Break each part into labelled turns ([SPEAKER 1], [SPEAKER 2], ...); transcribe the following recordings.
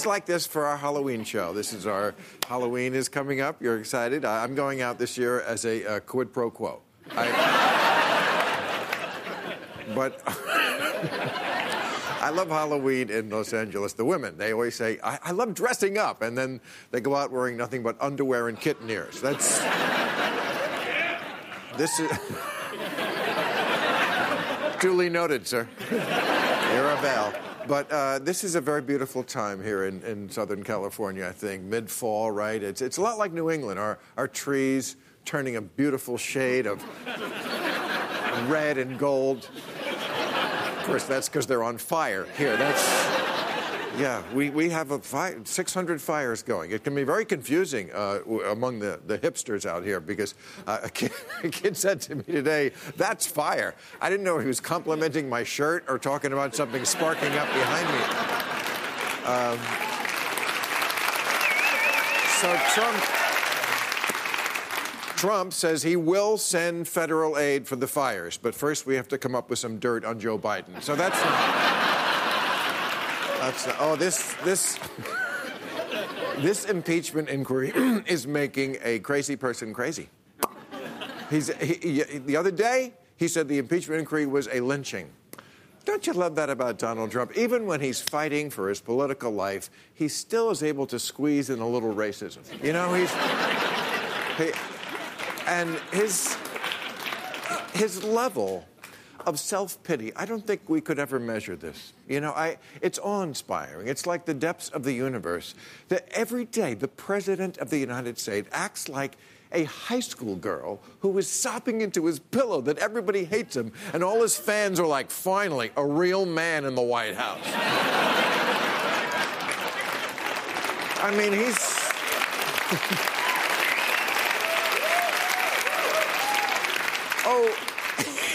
[SPEAKER 1] Always, like this for our Halloween show. This is our Halloween is coming up. You're excited. I- I'm going out this year as a uh, quid pro quo. I, but. I love Halloween in Los Angeles. The women, they always say, I, I love dressing up. And then they go out wearing nothing but underwear and kitten ears. That's. this is. Duly noted, sir. You're a bell. But uh, this is a very beautiful time here in, in Southern California, I think. Mid fall, right? It's, it's a lot like New England. Our, our trees turning a beautiful shade of red and gold. Of course, that's because they're on fire. Here, that's. Yeah, we, we have a fi 600 fires going. It can be very confusing uh, among the, the hipsters out here because uh, a, kid, a kid said to me today, that's fire. I didn't know he was complimenting my shirt or talking about something sparking up behind me. Um, so Trump. Trump says he will send federal aid for the fires, but first we have to come up with some dirt on Joe Biden. So that's not. That's not, oh, this this this impeachment inquiry is making a crazy person crazy. He's he, he- the other day he said the impeachment inquiry was a lynching. Don't you love that about Donald Trump? Even when he's fighting for his political life, he still is able to squeeze in a little racism. You know, he's. He, and his his level of self-pity i don't think we could ever measure this. You know I, it's awe-inspiring. It's like the depths of the universe that every day the president of the united states acts like a high school girl who is sopping into his pillow that everybody hates him and all his fans are like finally a real man in the white house. I mean he's Oh,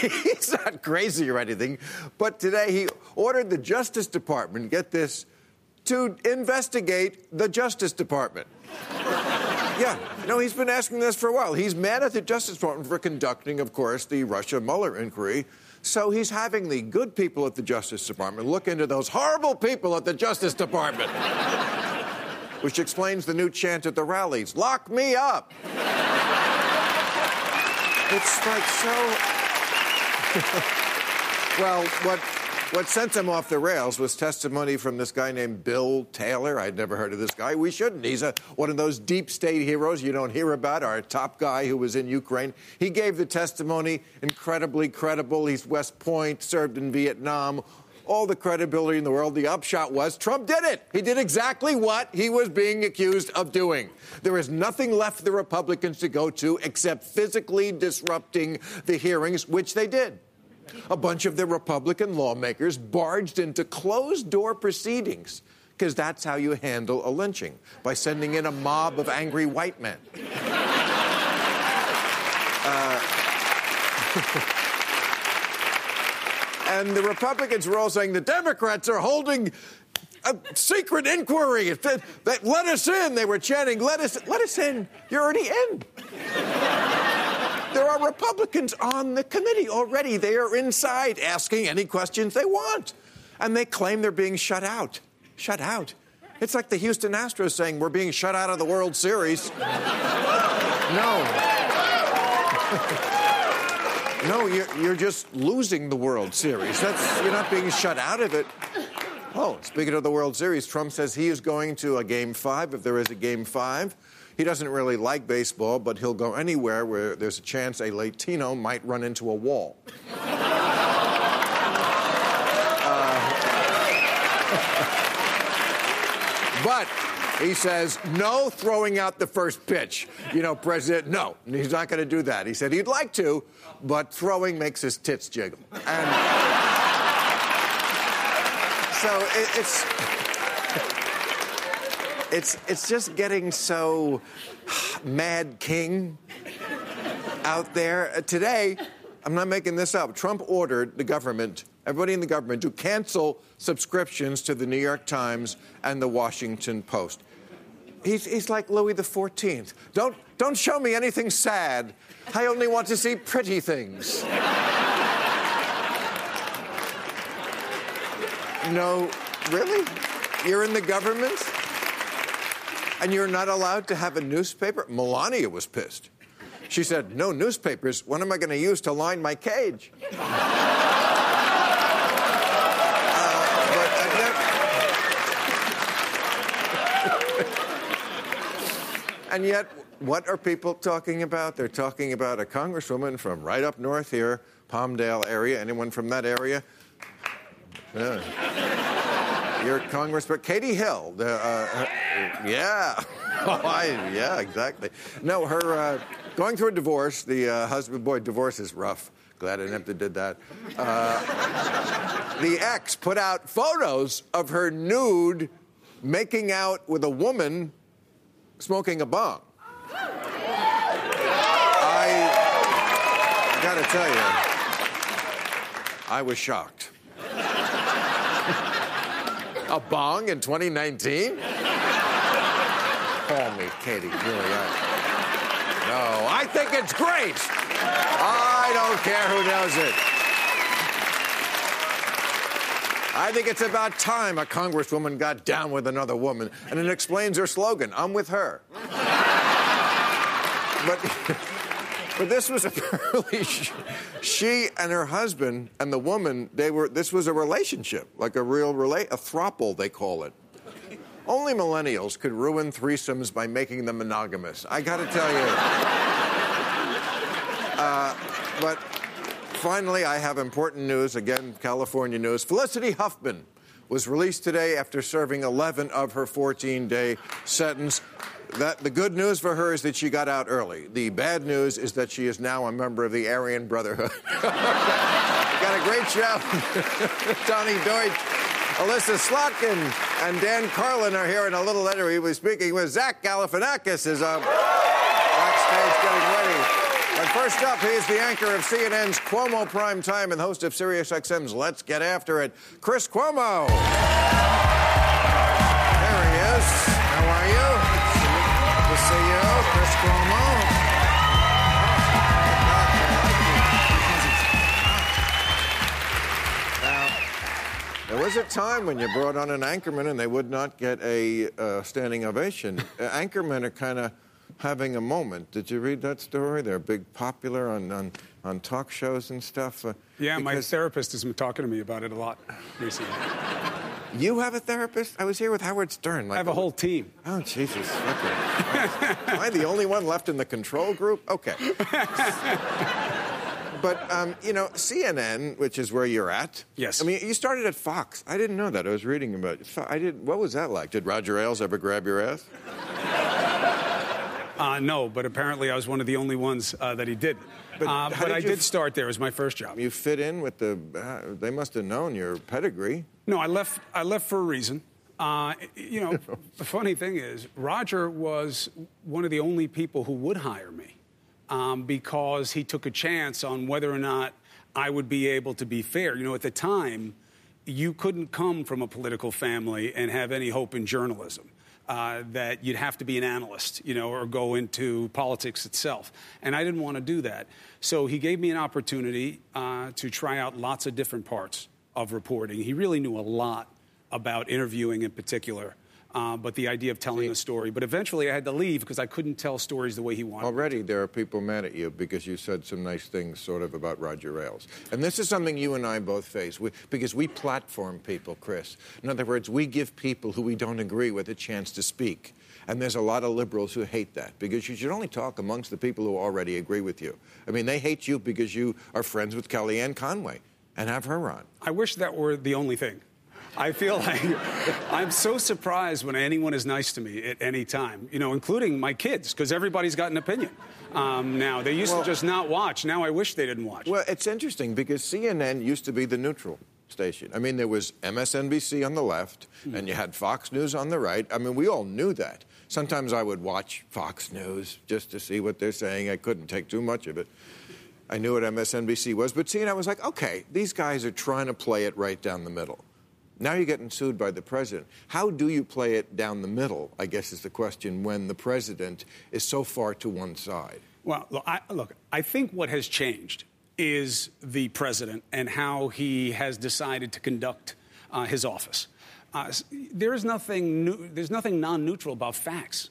[SPEAKER 1] he's not crazy or anything, but today he ordered the Justice Department, get this, to investigate the Justice Department. Yeah, no, he's been asking this for a while. He's mad at the Justice Department for conducting, of course, the Russia Mueller inquiry. So he's having the good people at the Justice Department look into those horrible people at the Justice Department. Which explains the new chant at the rallies lock me up. It's like so. well, what what sent him off the rails was testimony from this guy named Bill Taylor. I'd never heard of this guy. We shouldn't. He's a, one of those deep state heroes you don't hear about. Our top guy who was in Ukraine. He gave the testimony incredibly credible. He's West Point, served in Vietnam. All the credibility in the world. The upshot was Trump did it. He did exactly what he was being accused of doing. There is nothing left for the Republicans to go to except physically disrupting the hearings, which they did. A bunch of the Republican lawmakers barged into closed door proceedings because that's how you handle a lynching by sending in a mob of angry white men. Uh, and the Republicans were all saying the Democrats are holding a secret inquiry. That- let us in. They were chanting, "Let us, let us in." You're already in. there are Republicans on the committee already. They are inside asking any questions they want, and they claim they're being shut out. Shut out. It's like the Houston Astros saying we're being shut out of the World Series. no. No, you're, you're just losing the World Series. That's you're not being shut out of it. Oh, speaking of the World Series, Trump says he is going to a game five if there is a game five. He doesn't really like baseball, but he'll go anywhere where there's a chance a Latino might run into a wall. Uh, But he says, no throwing out the first pitch. You know, President, no, he's not going to do that. He said he'd like to, but throwing makes his tits jiggle. And so it, it's. It's, it's just getting so mad king out there. Uh, today, I'm not making this up. Trump ordered the government, everybody in the government, to cancel subscriptions to the New York Times and the Washington Post. He's, he's like Louis XIV. Don't, don't show me anything sad. I only want to see pretty things. no, really? You're in the government? And you're not allowed to have a newspaper? Melania was pissed. She said, No newspapers. What am I going to use to line my cage? Uh, and yet, what are people talking about? They're talking about a congresswoman from right up north here, Palmdale area. Anyone from that area? Yeah. Your congressman, Katie Hill. Uh, yeah. Oh, I, yeah, exactly. No, her uh, going through a divorce. The uh, husband, boy, divorce is rough. Glad I did that. Uh, the ex put out photos of her nude making out with a woman smoking a bong. I gotta tell you, I was shocked. A bong in 2019? Call me, Katie. Really, I... No, I think it's great. I don't care who does it. I think it's about time a congresswoman got down with another woman, and it explains her slogan I'm with her. but, but this was apparently she and her husband and the woman, they were, this was a relationship, like a real relate, a throuple, they call it. Only millennials could ruin threesomes by making them monogamous. I gotta tell you. Uh, but Finally, I have important news. Again, California news. Felicity Huffman was released today after serving 11 of her 14 day sentence. That, the good news for her is that she got out early. The bad news is that she is now a member of the Aryan Brotherhood. got a great show. Donny Deutsch, Elissa Slotkin, and Dan Carlin are here in a little later. He was speaking with Zach Galifianakis is uh, backstage getting ready. But first up, he's the anchor of CNN's Cuomo Prime Time and host of SiriusXM's Let's Get After It, Chris Cuomo. There was a time when you brought on an anchorman and they would not get a uh, standing ovation. Uh, anchormen are kind of having a moment. Did you read that story? They're big popular on, on, on talk shows and stuff. Uh,
[SPEAKER 2] yeah, my therapist has been talking to me about it a lot recently.
[SPEAKER 1] You have a therapist? I was here with Howard Stern.
[SPEAKER 2] Like I have a whole team.
[SPEAKER 1] Oh, Jesus. Okay. Am I the only one left in the control group? Okay. but um, you know, CNN, which is where you're at.
[SPEAKER 2] Yes.
[SPEAKER 1] I mean, you started at Fox. I didn't know that. I was reading about. I did. What was that like? Did Roger Ailes ever grab your ass?
[SPEAKER 2] Uh, no, but apparently I was one of the only ones uh, that he did. But, uh, but did I did start there as my first job.
[SPEAKER 1] You fit in with the. Uh, they must have known your pedigree.
[SPEAKER 2] No, I left. I left for a reason. Uh, you know, the funny thing is, Roger was one of the only people who would hire me um, because he took a chance on whether or not I would be able to be fair. You know, at the time, you couldn't come from a political family and have any hope in journalism uh, that you'd have to be an analyst, you know, or go into politics itself. And I didn't want to do that. So he gave me an opportunity uh, to try out lots of different parts of reporting. He really knew a lot about interviewing in particular uh, but the idea of telling See, a story. But eventually I had to leave because I couldn't tell stories the way he wanted.
[SPEAKER 1] Already there are people mad at you because you said some nice things sort of about Roger Ailes. And this is something you and I both face we, because we platform people, Chris. In other words, we give people who we don't agree with a chance to speak. And there's a lot of liberals who hate that because you should only talk amongst the people who already agree with you. I mean, they hate you because you are friends with Kellyanne Conway and have her on.
[SPEAKER 2] I wish that were the only thing. I feel like I'm so surprised when anyone is nice to me at any time, you know, including my kids, because everybody's got an opinion um, now. They used
[SPEAKER 1] Well-
[SPEAKER 2] to just not watch. Now I wish they didn't watch.
[SPEAKER 1] Well, it's interesting because CNN used to be the neutral station. I mean, there was MSNBC on the left, and you had Fox News on the right. I mean, we all knew that. Sometimes I would watch Fox News just to see what they're saying. I couldn't take too much of it. I knew what MSNBC was, but CNN was like, okay, these guys are trying to play it right down the middle. Now you're getting sued by the president. How do you play it down the middle, I guess is the question, when the president is so far to one side?
[SPEAKER 2] Well, look I, look, I think what has changed is the president and how he has decided to conduct uh, his office. Uh, there is nothing new, there's nothing non-neutral about facts.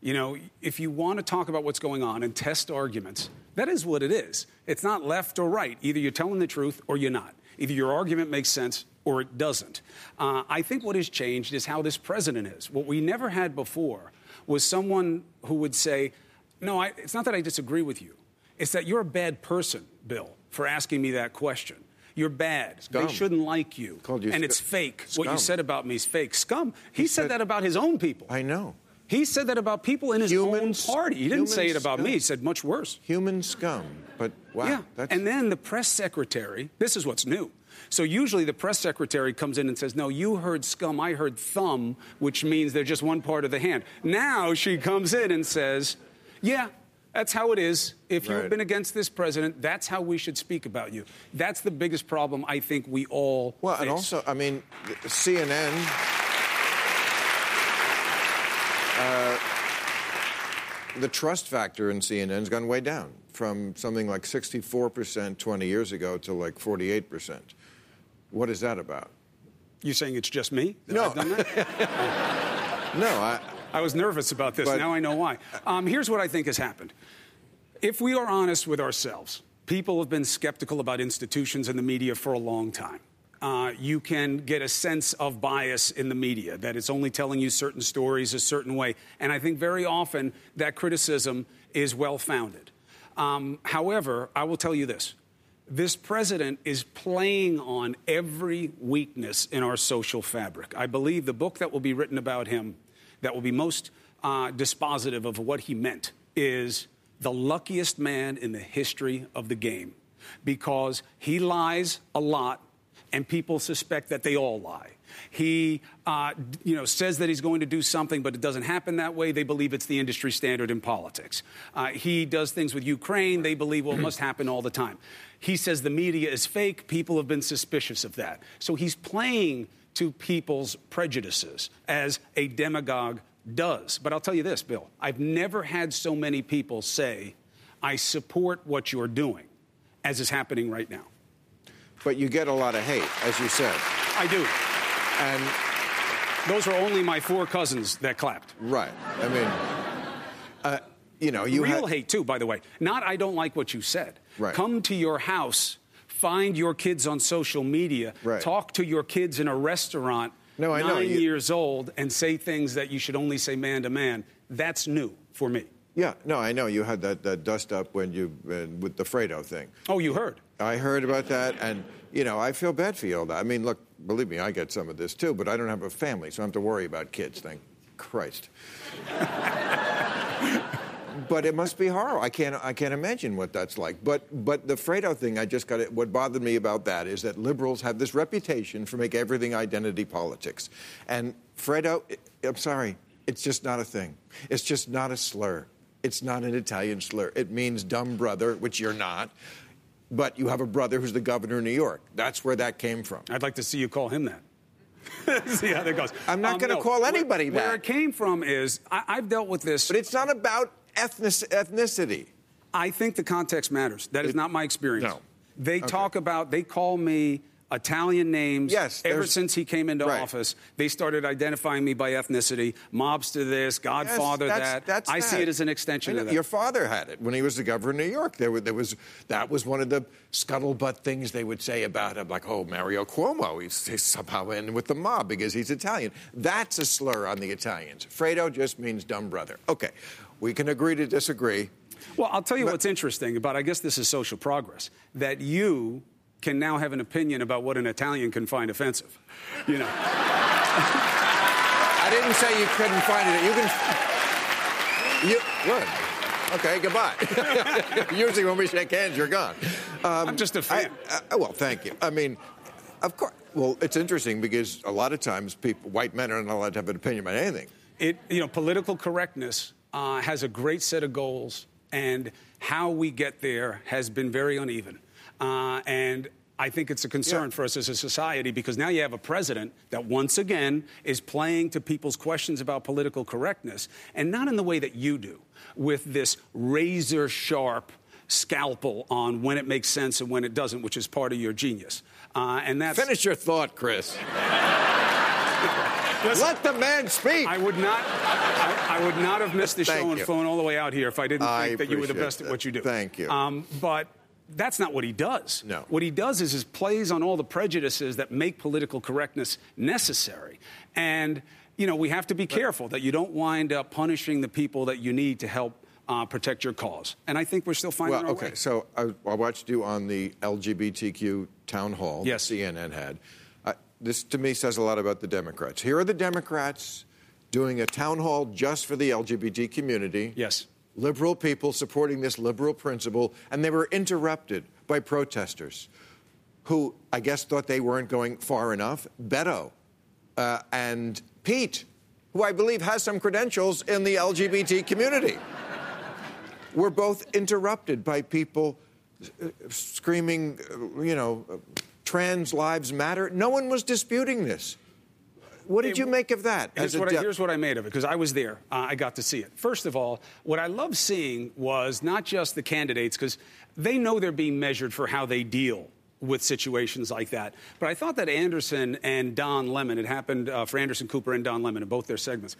[SPEAKER 2] You know, if you want to talk about what's going on and test arguments, that is what it is. It's not left or right. Either you're telling the truth or you're not. Either your argument makes sense or it doesn't. Uh, I think what has changed is how this president is. What we never had before was someone who would say, No, I, it's not that I disagree with you. It's that you're a bad person, Bill, for asking me that question. You're bad.
[SPEAKER 1] Scum.
[SPEAKER 2] They shouldn't like you.
[SPEAKER 1] You
[SPEAKER 2] and
[SPEAKER 1] sc-
[SPEAKER 2] it's fake. What you said about me is fake. Scum. He, said,
[SPEAKER 1] said-
[SPEAKER 2] that about his own people.
[SPEAKER 1] I know.
[SPEAKER 2] He said that about people in his
[SPEAKER 1] Humans-
[SPEAKER 2] own party. He didn't say it about me. He said much worse.
[SPEAKER 1] Human scum. But wow,
[SPEAKER 2] yeah.
[SPEAKER 1] that's
[SPEAKER 2] And then the press secretary, this is what's new. So usually the press secretary comes in and says, No, you heard scum, I heard thumb, which means they're just one part of the hand. Now she comes in and says, Yeah, that's how it is. If you've been against this president, that's how we should speak about you. That's the biggest problem I think we all
[SPEAKER 1] well,
[SPEAKER 2] face.
[SPEAKER 1] and also, I mean, CNN. uh, the trust factor in CNN has gone way down from something like 64% 20 years ago to like 48%. What is that about?
[SPEAKER 2] you saying it's just me? that
[SPEAKER 1] No.
[SPEAKER 2] I've done that?
[SPEAKER 1] No, I,
[SPEAKER 2] I was nervous about this.
[SPEAKER 1] But-
[SPEAKER 2] now I know why. Um, here's what I think has happened. If we are honest with ourselves, people have been skeptical about institutions and the media for a long time. Uh, you can get a sense of bias in the media, that it's only telling you certain stories a certain way. And I think very often that criticism is well founded. Um, however, I will tell you this this president is playing on every weakness in our social fabric. I believe the book that will be written about him, that will be most uh, dispositive of what he meant, is The Luckiest Man in the History of the Game. Because he lies a lot, and people suspect that they all lie. He, uh, you know, says that he's going to do something, but it doesn't happen that way. They believe it's the industry standard in politics. Uh, he does things with Ukraine. They believe, well, it must happen all the time. He says the media is fake. People have been suspicious of that. So he's playing to people's prejudices as a demagogue does. But I'll tell you this, Bill. I've never had so many people say, I support what you're doing, as is happening right now.
[SPEAKER 1] but you get a lot of hate, as you said.
[SPEAKER 2] I do.
[SPEAKER 1] And
[SPEAKER 2] Those are only my four cousins that clapped.
[SPEAKER 1] right, I mean, uh, you know, you
[SPEAKER 2] Real
[SPEAKER 1] had,
[SPEAKER 2] hate, too, by the way. Not, I don't like what you said.
[SPEAKER 1] Right.
[SPEAKER 2] Come to your house, find your kids on social media,
[SPEAKER 1] Right.
[SPEAKER 2] talk to your kids in a restaurant,
[SPEAKER 1] No, I
[SPEAKER 2] nine
[SPEAKER 1] know. You-
[SPEAKER 2] years old, and say things that you should only say man to man. That's new for me.
[SPEAKER 1] Yeah, no, I know you had that, that dust up when you uh, with the Fredo thing.
[SPEAKER 2] Oh, you heard.
[SPEAKER 1] I heard about that, and you know, I feel bad for you all that. I mean, look, believe me, I get some of this too, but I don't have a family, so I have to worry about kids. Thank Christ. but it must be horrible. I can't, I can't imagine what that's like. But, but the Fredo thing, I just got it. What bothered me about that is that liberals have this reputation for make everything identity politics, and Fredo, I'm sorry, it's just not a thing. It's just not a slur. It's not an Italian slur. It means dumb brother, which you're not. But you have a brother who's the governor of New York. That's where that came from.
[SPEAKER 2] I'd like to see you call him that. see how that goes.
[SPEAKER 1] I'm not um, gonna
[SPEAKER 2] no.
[SPEAKER 1] call
[SPEAKER 2] Where-
[SPEAKER 1] anybody
[SPEAKER 2] Where
[SPEAKER 1] that.
[SPEAKER 2] it came from is I, I've dealt with this.
[SPEAKER 1] But it's not about ethnic, ethnicity.
[SPEAKER 2] I think the context matters. That is not my experience.
[SPEAKER 1] No.
[SPEAKER 2] They talk about, they call me Italian names.
[SPEAKER 1] Yes,
[SPEAKER 2] Ever since he came into
[SPEAKER 1] Right.
[SPEAKER 2] office, they started identifying me by ethnicity. Mobster this, Godfather
[SPEAKER 1] Yes,
[SPEAKER 2] that.
[SPEAKER 1] that's- that's
[SPEAKER 2] I see it as an extension of that.
[SPEAKER 1] Your father had it when he was the governor of New York. There, were, there was that was one of the scuttlebutt things they would say about him, like, "Oh, Mario Cuomo, he's, he's somehow in with the mob because he's Italian." That's a slur on the Italians. Fredo just means dumb brother. Okay, we can agree to disagree.
[SPEAKER 2] Well, I'll tell you
[SPEAKER 1] But-
[SPEAKER 2] what's interesting about, I guess this is social progress, that you can now have an opinion about what an Italian can find offensive. You know.
[SPEAKER 1] I didn't say you couldn't find it. You can. You good. Okay, goodbye. Usually when we shake hands, you're gone. Um,
[SPEAKER 2] I'm just a fan.
[SPEAKER 1] I, uh, well, thank you. I mean, of course. Well, it's interesting because a lot of times people, white men are not allowed to have an opinion about anything.
[SPEAKER 2] It, you know, political correctness uh, has a great set of goals, and how we get there has been very uneven. Uh, and I think it's a concern
[SPEAKER 1] Yeah.
[SPEAKER 2] for us as a society because now you have a president that once again is playing to people's questions about political correctness, and not in the way that you do, with this razor sharp scalpel on when it makes sense and when it doesn't, which is part of your genius. Uh, and that's
[SPEAKER 1] Finish your thought, Chris. Let the man speak.
[SPEAKER 2] I would not. I, I would not have missed the
[SPEAKER 1] Thank
[SPEAKER 2] show and
[SPEAKER 1] you.
[SPEAKER 2] flown all the way out here if I didn't
[SPEAKER 1] I
[SPEAKER 2] think that you were the best at what you do.
[SPEAKER 1] Thank you.
[SPEAKER 2] Um, but that's not what he does.
[SPEAKER 1] No.
[SPEAKER 2] What he does is, is plays on all the prejudices that make political correctness necessary, and you know we have to be careful that you don't wind up punishing the people that you need to help. Uh, protect your cause, and I think we're still finding
[SPEAKER 1] Well,
[SPEAKER 2] our
[SPEAKER 1] okay.
[SPEAKER 2] way.
[SPEAKER 1] So I, I watched you on the LGBTQ town hall
[SPEAKER 2] Yes.
[SPEAKER 1] CNN had. Uh, this to me says a lot about the Democrats. Here are the Democrats doing a town hall just for the LGBT community.
[SPEAKER 2] Yes.
[SPEAKER 1] Liberal people supporting this liberal principle, and they were interrupted by protesters who I guess thought they weren't going far enough. Beto uh, and Pete, who I believe has some credentials in the LGBT community were both interrupted by people uh, screaming, uh, you know, uh, trans lives matter. No one was disputing this. What did you make of that?
[SPEAKER 2] Here's what, I, here's what I made of it, because I was there. Uh, I got to see it. First of all, what I love seeing was not just the candidates, because they know they're being measured for how they deal with situations like that. But I thought that Anderson and Don Lemon, it happened uh, for Anderson Cooper and Don Lemon in both their segments.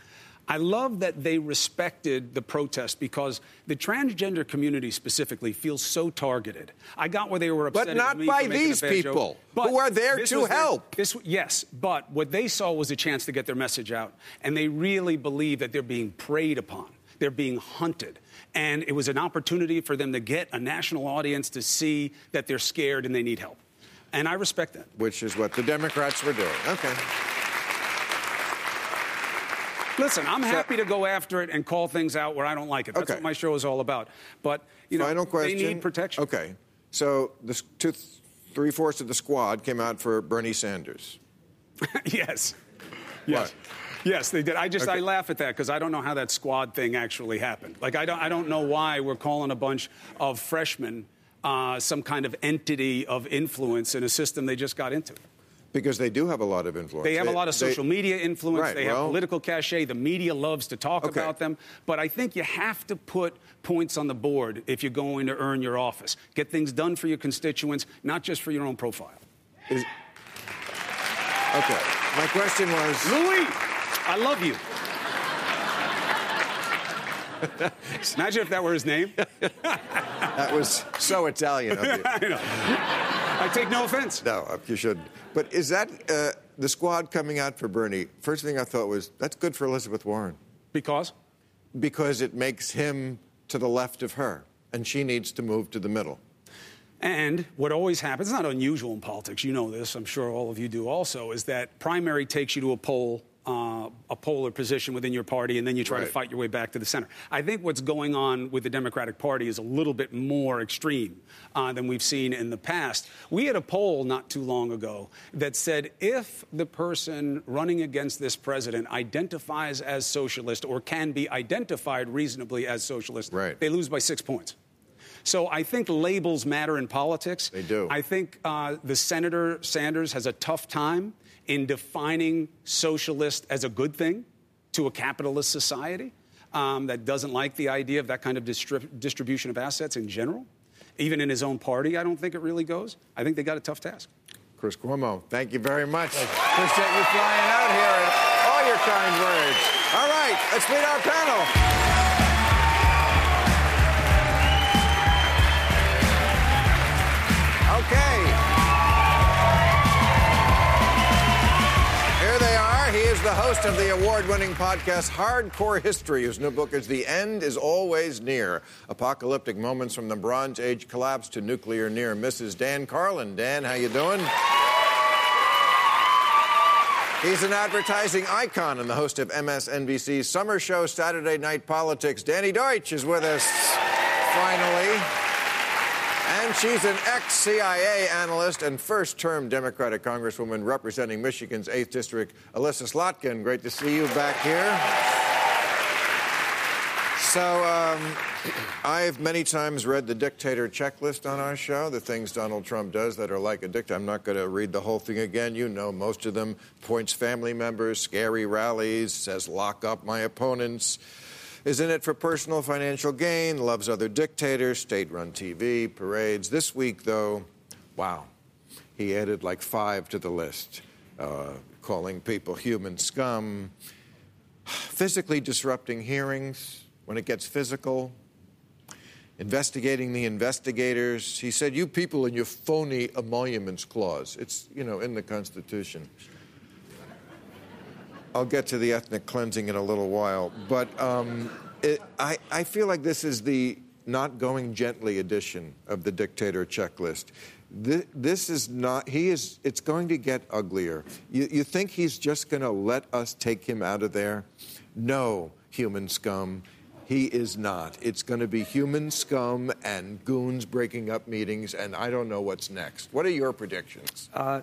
[SPEAKER 2] I love that they respected the protest because the transgender community specifically feels so targeted. I got where they were upset.
[SPEAKER 1] But not by
[SPEAKER 2] for making a
[SPEAKER 1] these people
[SPEAKER 2] But
[SPEAKER 1] who are there to
[SPEAKER 2] was their-
[SPEAKER 1] help.
[SPEAKER 2] this, yes, but what they saw was a chance to get their message out, and they really believe that they're being preyed upon. They're being hunted. And it was an opportunity for them to get a national audience to see that they're scared and they need help. And I respect that.
[SPEAKER 1] which is what the Democrats were doing. Okay.
[SPEAKER 2] Listen, I'm happy to go after it and call things out where I don't like it. That's
[SPEAKER 1] Okay.
[SPEAKER 2] what my show is all about. But, you know,
[SPEAKER 1] Final question.
[SPEAKER 2] they need protection.
[SPEAKER 1] Okay. So the two, three fourths of the squad came out for Bernie Sanders.
[SPEAKER 2] yes. Yes.
[SPEAKER 1] What?
[SPEAKER 2] Yes, they did. I just I laugh at that because I don't know how that squad thing actually happened. Like I don't I don't know why we're calling a bunch of freshmen uh, some kind of entity of influence in a system they just got into.
[SPEAKER 1] Because they do have a lot of influence.
[SPEAKER 2] They have a lot of
[SPEAKER 1] they-
[SPEAKER 2] social media influence.
[SPEAKER 1] Right,
[SPEAKER 2] they have
[SPEAKER 1] well-
[SPEAKER 2] political cachet. The media loves to talk
[SPEAKER 1] Okay.
[SPEAKER 2] about them. But I think you have to put points on the board if you're going to earn your office. Get things done for your constituents, not just for your own profile.
[SPEAKER 1] Is- okay. My question was.
[SPEAKER 2] Louis, I love you. Imagine if that were his name.
[SPEAKER 1] That was so Italian of you.
[SPEAKER 2] I know. I take no offense.
[SPEAKER 1] No, you shouldn't. But is that uh, the squad coming out for Bernie? First thing I thought was that's good for Elizabeth Warren
[SPEAKER 2] Because?
[SPEAKER 1] because it makes him to the left of her, and she needs to move to the middle.
[SPEAKER 2] And what always happens, it's not unusual in politics, you know this, I'm sure all of you do also, is that primary takes you to a poll, uh, a polar position within your party, and then you try to fight your way back to the center. I think what's going on with the Democratic Party is a little bit more extreme uh, than we've seen in the past. We had a poll not too long ago that said if the person running against this president identifies as socialist or can be identified reasonably as socialist,
[SPEAKER 1] Right.
[SPEAKER 2] they lose by six points. So I think labels matter in politics.
[SPEAKER 1] They do.
[SPEAKER 2] I think uh, the Senator Sanders has a tough time in defining socialist as a good thing to a capitalist society um, that doesn't like the idea of that kind of distrib- distribution of assets in general. Even in his own party, I don't think it really goes. I think they got a tough task.
[SPEAKER 1] Chris Cuomo, thank you very much. Appreciate you flying out here and all your kind words. All right, let's meet our panel. The host of the award winning podcast Hardcore History, whose new book is The End is Always Near Apocalyptic Moments from the Bronze Age Collapse to Nuclear Near Misses. Dan Carlin. Dan, how you doing? He's an advertising icon and the host of MSNBC's summer show Saturday Night Politics. Donny Deutsch is with us finally. And she's an ex CIA analyst and first term Democratic Congresswoman representing Michigan's 8th District, Elissa Slotkin. Great to see you back here. So, um, I've many times read the dictator checklist on our show, the things Donald Trump does that are like a dictator. I'm not going to read the whole thing again. You know most of them. Points family members, scary rallies, says lock up my opponents, is in it for personal financial gain, loves other dictators, state run TV, parades. This week, though, wow, he added like five to the list, uh, calling people human scum, physically disrupting hearings when it gets physical, investigating the investigators. He said, You people and your phony emoluments clause. It's, you know, in the Constitution. I'll get to the ethnic cleansing in a little while. But um, it, I, I feel like this is the not going gently edition of the dictator checklist. This, is not, he is, it's going to get uglier. You, you think he's just going to let us take him out of there? No, human scum. He is not. It's going to be human scum and goons breaking up meetings, and I don't know what's next. What are your predictions?
[SPEAKER 3] Uh,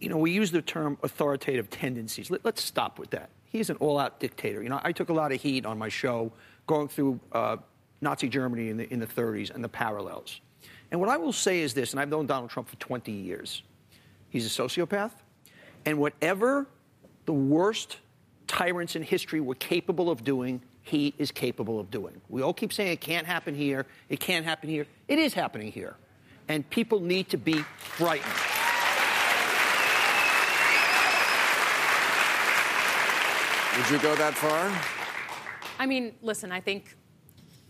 [SPEAKER 3] you know, we use the term authoritative tendencies. Let, us stop with that. He's an all out dictator. You know, I took a lot of heat on my show going through uh, Nazi Germany in the, in the 30s and the parallels. And what I will say is this, and I've known Donald Trump for 20 years he's a sociopath, and whatever the worst tyrants in history were capable of doing, he is capable of doing. We all keep saying it can't happen here, it can't happen here. It is happening here. And people need to be frightened.
[SPEAKER 1] Would you go that far?
[SPEAKER 4] I mean, listen, I think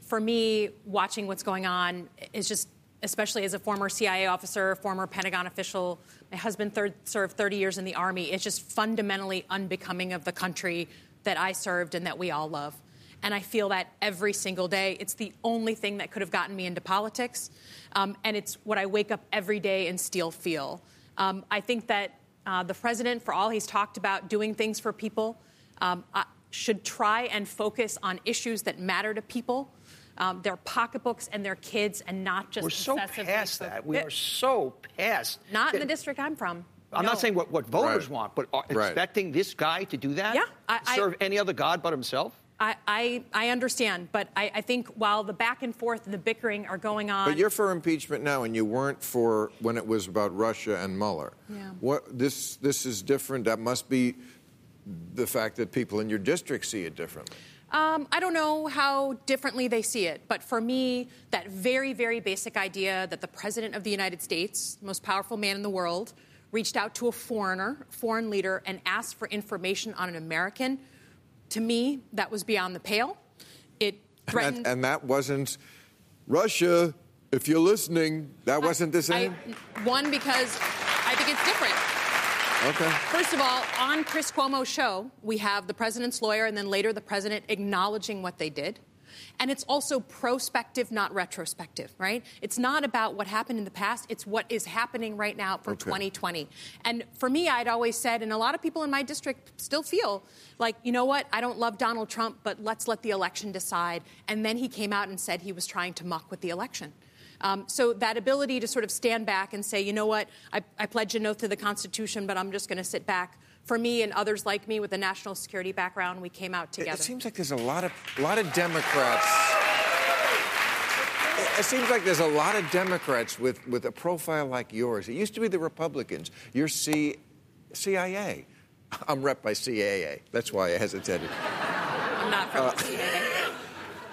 [SPEAKER 4] for me, watching what's going on is just, especially as a former CIA officer, former Pentagon official, my husband third, served 30 years in the Army, it's just fundamentally unbecoming of the country that I served and that we all love. And I feel that every single day. It's the only thing that could have gotten me into politics. Um, and it's what I wake up every day and still feel. Um, I think that uh, the president, for all he's talked about doing things for people, um, uh, should try and focus on issues that matter to people. Um, their pocketbooks and their kids, and not just
[SPEAKER 3] we're so past that. We are so past.
[SPEAKER 4] Not in the district I'm from.
[SPEAKER 3] I'm
[SPEAKER 4] no.
[SPEAKER 3] not saying what, what voters
[SPEAKER 1] right.
[SPEAKER 3] want, but
[SPEAKER 1] right.
[SPEAKER 3] expecting this guy to do that?
[SPEAKER 4] Yeah, I,
[SPEAKER 3] serve
[SPEAKER 4] I,
[SPEAKER 3] any other god but himself.
[SPEAKER 4] I, I, I understand, but I, I, think while the back and forth and the bickering are going on.
[SPEAKER 1] But you're for impeachment now, and you weren't for when it was about Russia and Mueller.
[SPEAKER 4] Yeah.
[SPEAKER 1] What this this is different. That must be the fact that people in your district see it differently?
[SPEAKER 4] Um, I don't know how differently they see it, but for me, that very, very basic idea that the President of the United States, most powerful man in the world, reached out to a foreigner, foreign leader, and asked for information on an American, to me, that was beyond the pale. It threatened.
[SPEAKER 1] And that, and that wasn't Russia. If you're listening, that wasn't the same.
[SPEAKER 4] I, one because I think it's different.
[SPEAKER 1] Okay.
[SPEAKER 4] First of all, on Chris Cuomo's show, we have the president's lawyer and then later the president acknowledging what they did. And it's also prospective, not retrospective, right? It's not about what happened in the past, it's what is happening right now for
[SPEAKER 1] Okay.
[SPEAKER 4] 2020. And for me, I'd always said, and a lot of people in my district still feel like, you know what, I don't love Donald Trump, but let's let the election decide. And then he came out and said he was trying to muck with the election. Um, so that ability to sort of stand back and say, you know what, I, I pledge an oath to the Constitution, but I'm just going to sit back. For me and others like me with a national security background, we came out together.
[SPEAKER 1] it seems like there's a lot of a lot of Democrats. It, it seems like there's a lot of Democrats with, with a profile like yours. It used to be the Republicans. You're C, CIA. I'm rep by CAA. That's why I hesitated.
[SPEAKER 4] I'm not from the CIA.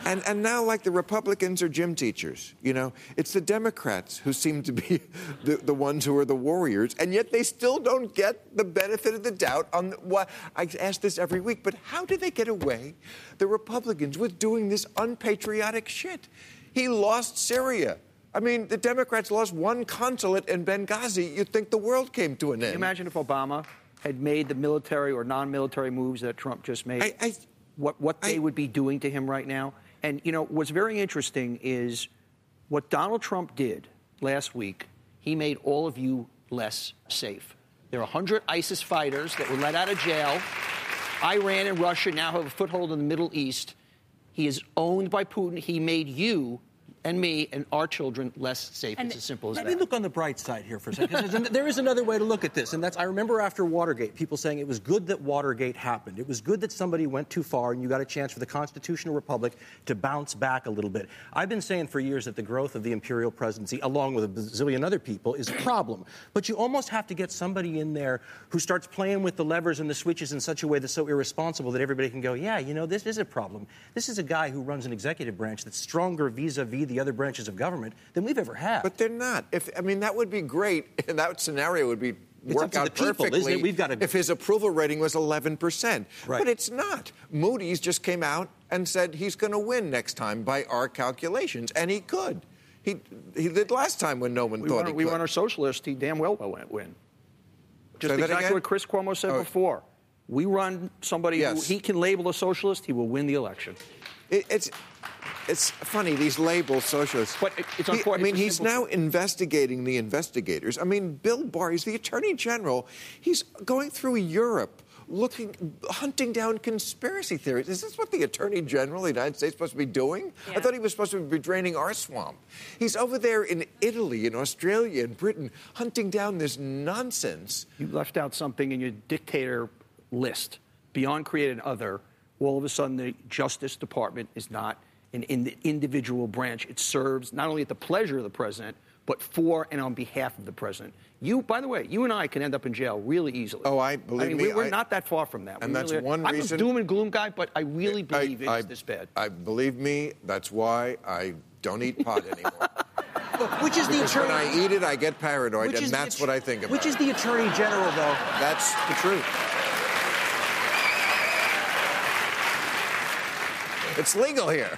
[SPEAKER 1] And, and now, like the Republicans are gym teachers, you know, it's the Democrats who seem to be the, the ones who are the warriors, and yet they still don't get the benefit of the doubt on what I ask this every week. But how do they get away, the Republicans, with doing this unpatriotic shit? He lost Syria. I mean, the Democrats lost one consulate in Benghazi. You'd think the world came to an end.
[SPEAKER 3] Can you imagine if Obama had made the military or non-military moves that Trump just made,
[SPEAKER 1] I- I-
[SPEAKER 3] what what they
[SPEAKER 1] I-
[SPEAKER 3] would be doing to him right now. And you know what's very interesting is what Donald Trump did last week. He made all of you less safe. There are 100 ISIS fighters that were let out of jail. Iran and Russia now have a foothold in the Middle East. He is owned by Putin. He made you and me and our children less safe.
[SPEAKER 4] And-
[SPEAKER 3] it's as simple as
[SPEAKER 5] Let
[SPEAKER 3] that.
[SPEAKER 5] Let me look on the bright side here for a second. there is another way to look at this, and that's I remember after Watergate, people saying it was good that Watergate happened. It was good that somebody went too far, and you got a chance for the constitutional republic to bounce back a little bit. I've been saying for years that the growth of the imperial presidency, along with a bazillion other people, is a problem. But you almost have to get somebody in there who starts playing with the levers and the switches in such a way that's so irresponsible that everybody can go, yeah, you know, this is a problem. This is a guy who runs an executive branch that's stronger vis-a-vis the other branches of government than we've ever had.
[SPEAKER 1] But they're not. If I mean, that would be great. And that scenario would be
[SPEAKER 5] It's
[SPEAKER 1] work
[SPEAKER 5] up to
[SPEAKER 1] out
[SPEAKER 5] the people,
[SPEAKER 1] perfectly.
[SPEAKER 5] isn't it? We've gotta-
[SPEAKER 1] if his approval rating was 11 percent.
[SPEAKER 5] Right.
[SPEAKER 1] But it's not. Moody's just came out and said he's going to win next time by our calculations, and he could. He he did last time when no one
[SPEAKER 3] we
[SPEAKER 1] thought
[SPEAKER 3] want,
[SPEAKER 1] he
[SPEAKER 3] we
[SPEAKER 1] could.
[SPEAKER 3] want our socialist. He damn well will win. Just
[SPEAKER 1] Say
[SPEAKER 3] exactly what Chris Cuomo said
[SPEAKER 1] Oh.
[SPEAKER 3] before. We run somebody
[SPEAKER 1] Yes.
[SPEAKER 3] who he can label a socialist. He will win the election.
[SPEAKER 1] It, it's it's funny these labels socialists.
[SPEAKER 3] But it's
[SPEAKER 1] He- I mean, he's now
[SPEAKER 3] truth.
[SPEAKER 1] investigating the investigators. I mean, Bill Barr, he's the Attorney General. He's going through Europe. Looking, hunting down conspiracy theories. Is this what the Attorney General of the United States is supposed to be doing? I thought he was supposed to be draining our swamp. He's over there in Italy, in Australia, in Britain, hunting down this nonsense.
[SPEAKER 3] You left out something in your dictator list beyond created other. All of a sudden, the Justice Department is not in- the individual branch. It serves not only at the pleasure of the president, but for and on behalf of the president. You, by the way, you and I can end up in jail really easily.
[SPEAKER 1] Oh, I- believe
[SPEAKER 3] mean,
[SPEAKER 1] me,
[SPEAKER 3] we- we're
[SPEAKER 1] I-
[SPEAKER 3] not that far from that.
[SPEAKER 1] and
[SPEAKER 3] We
[SPEAKER 1] that's
[SPEAKER 3] really
[SPEAKER 1] one
[SPEAKER 3] I'm
[SPEAKER 1] reason-
[SPEAKER 3] a doom and gloom guy, but I really
[SPEAKER 1] I-
[SPEAKER 3] believe
[SPEAKER 1] I,
[SPEAKER 3] it's this bad.
[SPEAKER 1] I believe me. That's why I don't eat pot anymore.
[SPEAKER 5] Which is the
[SPEAKER 1] Because when. I eat it, I get paranoid, and
[SPEAKER 5] is the
[SPEAKER 1] that's what I think about.
[SPEAKER 5] Which is the attorney general, though.
[SPEAKER 1] That's the truth. It's legal here.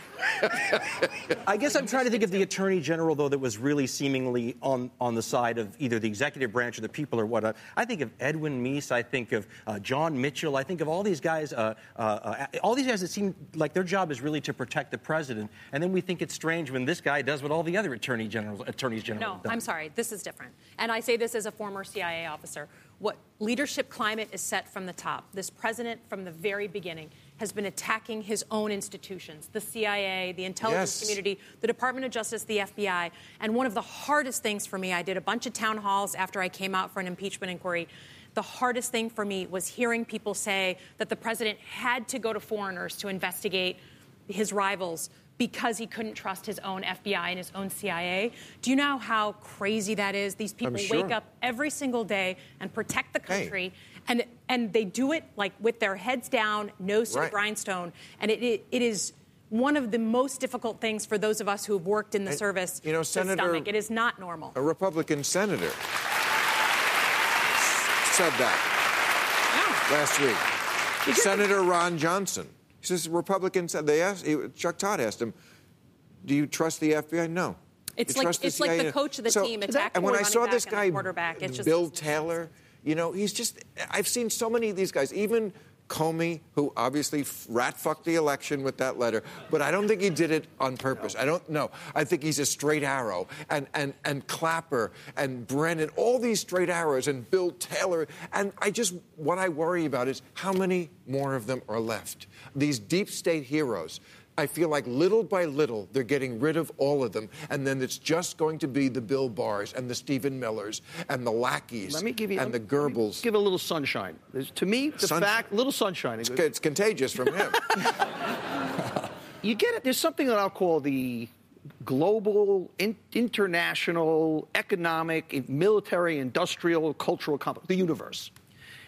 [SPEAKER 5] I guess I'm trying to think of the attorney general, though, that was really seemingly on, on the side of either the executive branch or the people or what. I think of Edwin Meese. I think of uh, John Mitchell. I think of all these guys, uh, uh, uh, all these guys that seem like their job is really to protect the president. And then we think it's strange when this guy does what all the other attorney generals, attorneys general
[SPEAKER 4] No. I'm sorry. This is different. And I say this as a former CIA officer. What leadership climate is set from the top. This president, from the very beginning, has been attacking his own institutions the CIA, the intelligence
[SPEAKER 1] Yes.
[SPEAKER 4] community, the Department of Justice, the FBI. And one of the hardest things for me, I did a bunch of town halls after I came out for an impeachment inquiry. The hardest thing for me was hearing people say that the president had to go to foreigners to investigate his rivals because he couldn't trust his own FBI and his own CIA. Do you know how crazy that is? These people
[SPEAKER 1] sure.
[SPEAKER 4] wake up every single day and protect the
[SPEAKER 1] Hey.
[SPEAKER 4] country. And, and they do it like with their heads down, nose to
[SPEAKER 1] Right.
[SPEAKER 4] grindstone. And it, it, it is one of the most difficult things for those of us who have worked in the
[SPEAKER 1] And,
[SPEAKER 4] service
[SPEAKER 1] you know,
[SPEAKER 4] to
[SPEAKER 1] Senator-
[SPEAKER 4] stomach. It is not normal.
[SPEAKER 1] A Republican senator said that last week. Senator Ron Johnson. He says Republicans said they asked Chuck Todd asked him, "Do you trust the FBI?" No.
[SPEAKER 4] It's
[SPEAKER 1] You
[SPEAKER 4] like- it's like the coach of the team attacking
[SPEAKER 1] And when I saw this guy,
[SPEAKER 4] quarterback, it's just-
[SPEAKER 1] Bill Taylor, you know, he's just. I've seen so many of these guys, even. Comey, who obviously rat fucked the election with that letter, but I don't think he did it on purpose. I don't know. I think he's a straight arrow, and and and Clapper and Brennan, all these straight arrows, and Bill Taylor, and I just what I worry about is how many more of them are left. These deep state heroes. I feel like little by little they're getting rid of all of them, and then it's just going to be the Bill Barrs and the Stephen Millers and the lackeys
[SPEAKER 3] Let me give you
[SPEAKER 1] and the Goebbels.
[SPEAKER 3] Give a little sunshine. There's- to me, the
[SPEAKER 1] Sunshine.
[SPEAKER 3] fact, little sunshine.
[SPEAKER 1] It's, it's contagious from him.
[SPEAKER 3] You get it. There's something that I'll call the global, in, international, economic, military, industrial, cultural complex, the universe.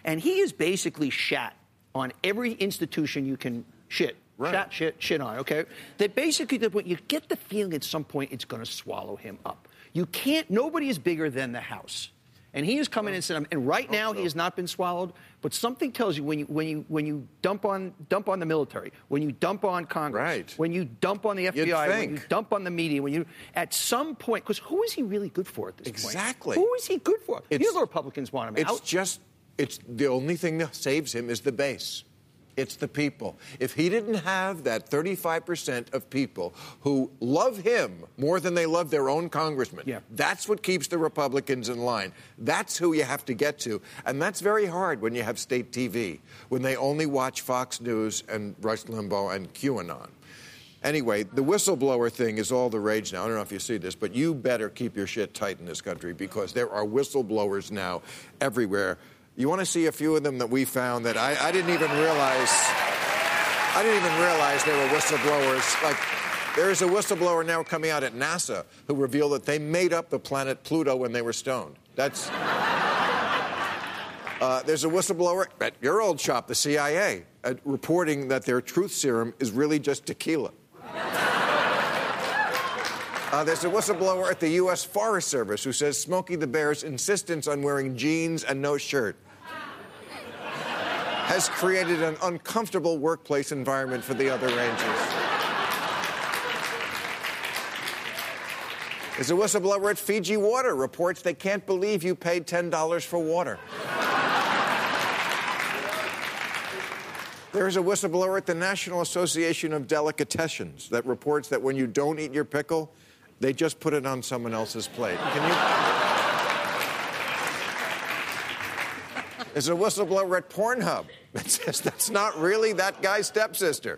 [SPEAKER 3] And he is basically shat on every institution you can shit.
[SPEAKER 1] Right.
[SPEAKER 3] Shat, shit, shit on, okay? That basically, that when you get the feeling at some point it's going to swallow him up. You can't, nobody is bigger than the House. And he has come in and said, and right oh, now he has not been swallowed, but something tells you when you, when you, when you dump, on, dump on the military, when you dump on Congress,
[SPEAKER 1] Right.
[SPEAKER 3] when you dump on the FBI, when you dump on the media, when you, at some point, because who is he really good for at this
[SPEAKER 1] Exactly.
[SPEAKER 3] point? Who is he good for? you know the Republicans want him
[SPEAKER 1] It's
[SPEAKER 3] out.
[SPEAKER 1] It's just It's the only thing that saves him is the base. It's the people. If he didn't have that 35% of people who love him more than they love their own congressman,
[SPEAKER 3] Yeah.
[SPEAKER 1] that's what keeps the Republicans in line. That's who you have to get to. And that's very hard when you have state TV, when they only watch Fox News and Rush Limbaugh and QAnon. Anyway, the whistleblower thing is all the rage now. I don't know if you see this, but you better keep your shit tight in this country because there are whistleblowers now everywhere. You want to see a few of them that we found that I, I didn't even realize. I didn't even realize they were whistleblowers. Like, there is a whistleblower now coming out at NASA who revealed that they made up the planet Pluto when they were stoned. That's. Uh, there's a whistleblower at your old shop, the CIA, uh, reporting that their truth serum is really just tequila. Uh, there's a whistleblower at the U.S. Forest Service who says Smokey the Bear's insistence on wearing jeans and no shirt has created an uncomfortable workplace environment for the other rangers. There's a whistleblower at Fiji Water reports they can't believe you paid $10 for water. There's a whistleblower at the National Association of Delicatessens that reports that when you don't eat your pickle, they just put it on someone else's plate. Can you? There's a whistleblower at Pornhub that says that's not really that guy's stepsister.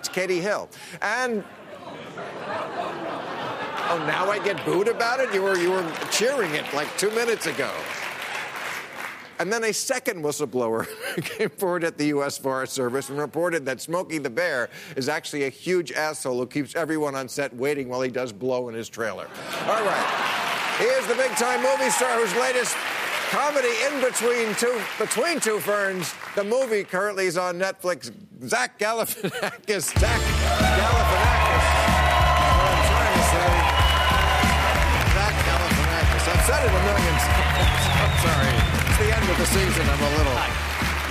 [SPEAKER 1] it's Katie Hill. And Oh, now I get booed about it? You were you were cheering it like two minutes ago. And then a second whistleblower came forward at the U.S. Forest Service and reported that Smokey the Bear is actually a huge asshole who keeps everyone on set waiting while he does blow in his trailer. All right. Here's the big time movie star whose latest comedy in between two between two ferns. The movie currently is on Netflix. Zach Galifianakis. Zach Galifianakis. What I'm trying to say. Zach Galifianakis. I've said it a million times. I'm sorry. It's the end of the season. I'm a little.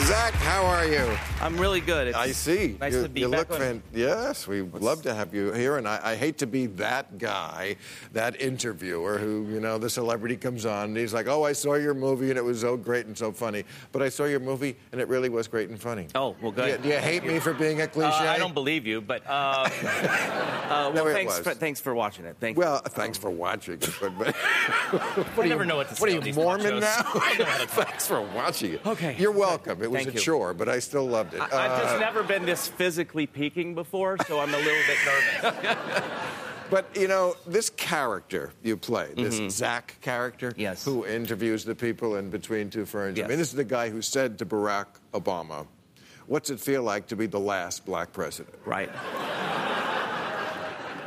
[SPEAKER 1] Zach, how are you?
[SPEAKER 6] I'm really good. It's
[SPEAKER 1] I see.
[SPEAKER 6] Nice
[SPEAKER 1] you,
[SPEAKER 6] to be
[SPEAKER 1] you
[SPEAKER 6] back
[SPEAKER 1] look
[SPEAKER 6] on.
[SPEAKER 1] Yes, we would love to have you here, and I, I hate to be that guy, that interviewer who, you know, the celebrity comes on and he's like, "Oh, I saw your movie and it was so great and so funny," but I saw your movie and it really was great and funny.
[SPEAKER 6] Oh, well,
[SPEAKER 1] Do you,
[SPEAKER 6] good.
[SPEAKER 1] do you hate me for being a cliche?
[SPEAKER 6] Uh, I don't believe you, but uh, uh, well,
[SPEAKER 1] No,
[SPEAKER 6] thanks, for, thanks for watching it. Thank
[SPEAKER 1] Well, thanks for watching it, but, but
[SPEAKER 6] I never know what to say.
[SPEAKER 1] what are you Mormon now?
[SPEAKER 6] I know how to talk.
[SPEAKER 1] thanks for watching it.
[SPEAKER 6] Okay.
[SPEAKER 1] you're welcome. It was
[SPEAKER 6] Thank
[SPEAKER 1] a
[SPEAKER 6] you.
[SPEAKER 1] chore, but I still loved it.
[SPEAKER 6] I, I've
[SPEAKER 1] Uh,
[SPEAKER 6] just never been this physically peaking before, so I'm a little bit nervous.
[SPEAKER 1] But you know, this character you play, this Zach character,
[SPEAKER 6] Mm-hmm. Yes.
[SPEAKER 1] who interviews the people in between two ferns. I mean, this is the guy who said to Barack Obama, "What's it feel like to be the last black president?"
[SPEAKER 6] right.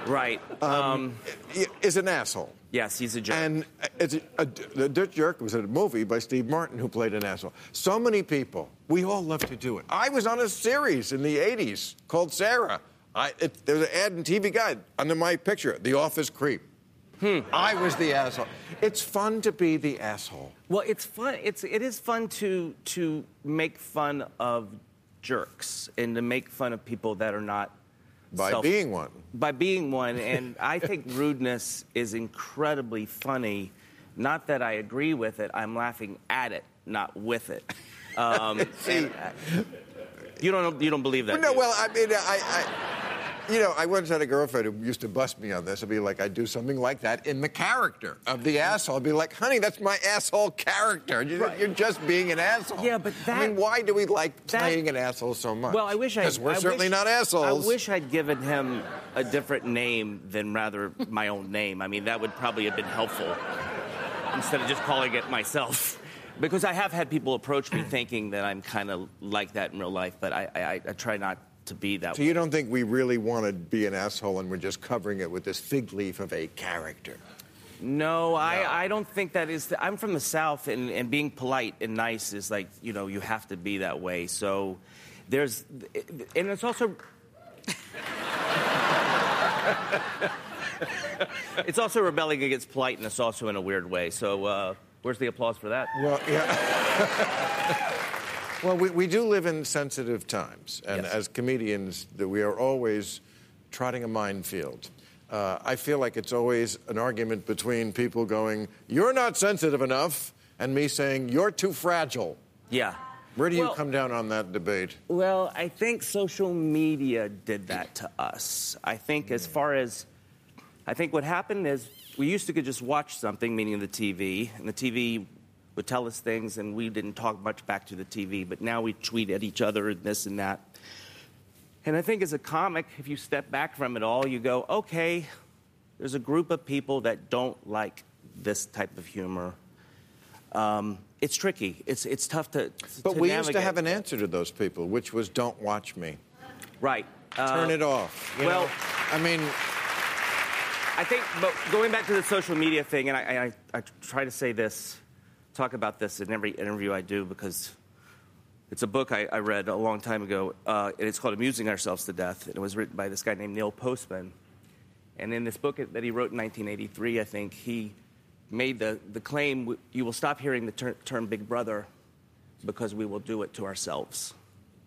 [SPEAKER 6] Right. Um,
[SPEAKER 1] He Is an asshole.
[SPEAKER 6] Yes, he's a jerk.
[SPEAKER 1] And it's a, a, the Dirt Jerk was a movie by Steve Martin who played an asshole. So many people, we all love to do it. I was on a series in the 80s called Sara. I, it, there was an ad in TV Guide under my picture, The Office Creep.
[SPEAKER 6] Hmm.
[SPEAKER 1] I was the asshole. It's fun to be the asshole.
[SPEAKER 6] Well, it's fun. It's it is fun to to make fun of jerks and to make fun of people that are not
[SPEAKER 1] By
[SPEAKER 6] self-
[SPEAKER 1] being one.
[SPEAKER 6] By being one, and I think rudeness is incredibly funny. Not that I agree with it. I'm laughing at it, not with it. Um, and, uh, you don't you don't believe that?
[SPEAKER 1] No,
[SPEAKER 6] do
[SPEAKER 1] well, I mean, I, I, you know, I once had a girlfriend who used to bust me on this. I'd be like, I'd do something like that in the character of the asshole. I'd be like, honey, that's my asshole character. You're,
[SPEAKER 6] Right.
[SPEAKER 1] you're just being an asshole.
[SPEAKER 6] Yeah, but that.
[SPEAKER 1] I mean, why do we like
[SPEAKER 6] that-
[SPEAKER 1] playing an asshole so much?
[SPEAKER 6] Well, I wish I
[SPEAKER 1] Because we're
[SPEAKER 6] I
[SPEAKER 1] certainly
[SPEAKER 6] wish-
[SPEAKER 1] not assholes.
[SPEAKER 6] I wish I'd given him a different name than rather my own name. I mean, that would probably have been helpful instead of just calling it myself. Because I have had people approach me thinking that I'm kind of like that in real life, but I, I, I try not to be that
[SPEAKER 1] So
[SPEAKER 6] way.
[SPEAKER 1] you don't think we really want to be an asshole and we're just covering it with this fig leaf of a character?
[SPEAKER 6] No, I, I don't think that is. The, I'm from the South, and, and being polite and nice is like, you know, you have to be that way. So there's, and it's also. it's also rebelling against politeness, also in a weird way. So, uh, where's the applause for that?
[SPEAKER 1] Well, yeah. well, we, we do live in sensitive times, and
[SPEAKER 6] Yes.
[SPEAKER 1] as comedians, that we are always trotting a minefield. uh, I feel like it's always an argument between people going, "You're not sensitive enough," and me saying, "You're too fragile."
[SPEAKER 6] Yeah.
[SPEAKER 1] Where do you
[SPEAKER 6] Well-
[SPEAKER 1] come down on that debate?
[SPEAKER 6] Well, I think social media did that to us. I think as far as I think what happened is we used to could just watch something, meaning the TV, and the TV would tell us things, and we didn't talk much back to the TV. But now we tweet at each other and this and that. And I think as a comic, if you step back from it all, you go, okay, there's a group of people that don't like this type of humor. Um, it's tricky. It's it's tough to.
[SPEAKER 1] But
[SPEAKER 6] to
[SPEAKER 1] we used to have an answer to those people, which was, "Don't watch me.
[SPEAKER 6] right.
[SPEAKER 1] Turn
[SPEAKER 6] Uh,
[SPEAKER 1] it off." you
[SPEAKER 6] well-
[SPEAKER 1] know? I mean,
[SPEAKER 6] I think, but going back to the social media thing, and I, I, I try to say this, talk about this in every interview I do because it's a book I, I read a long time ago, uh, and it's called Amusing Ourselves to Death, and it was written by this guy named Neil Postman. And in this book that he wrote in 1983, I think he made the, the claim you will stop hearing the ter- term Big Brother because we will do it to ourselves.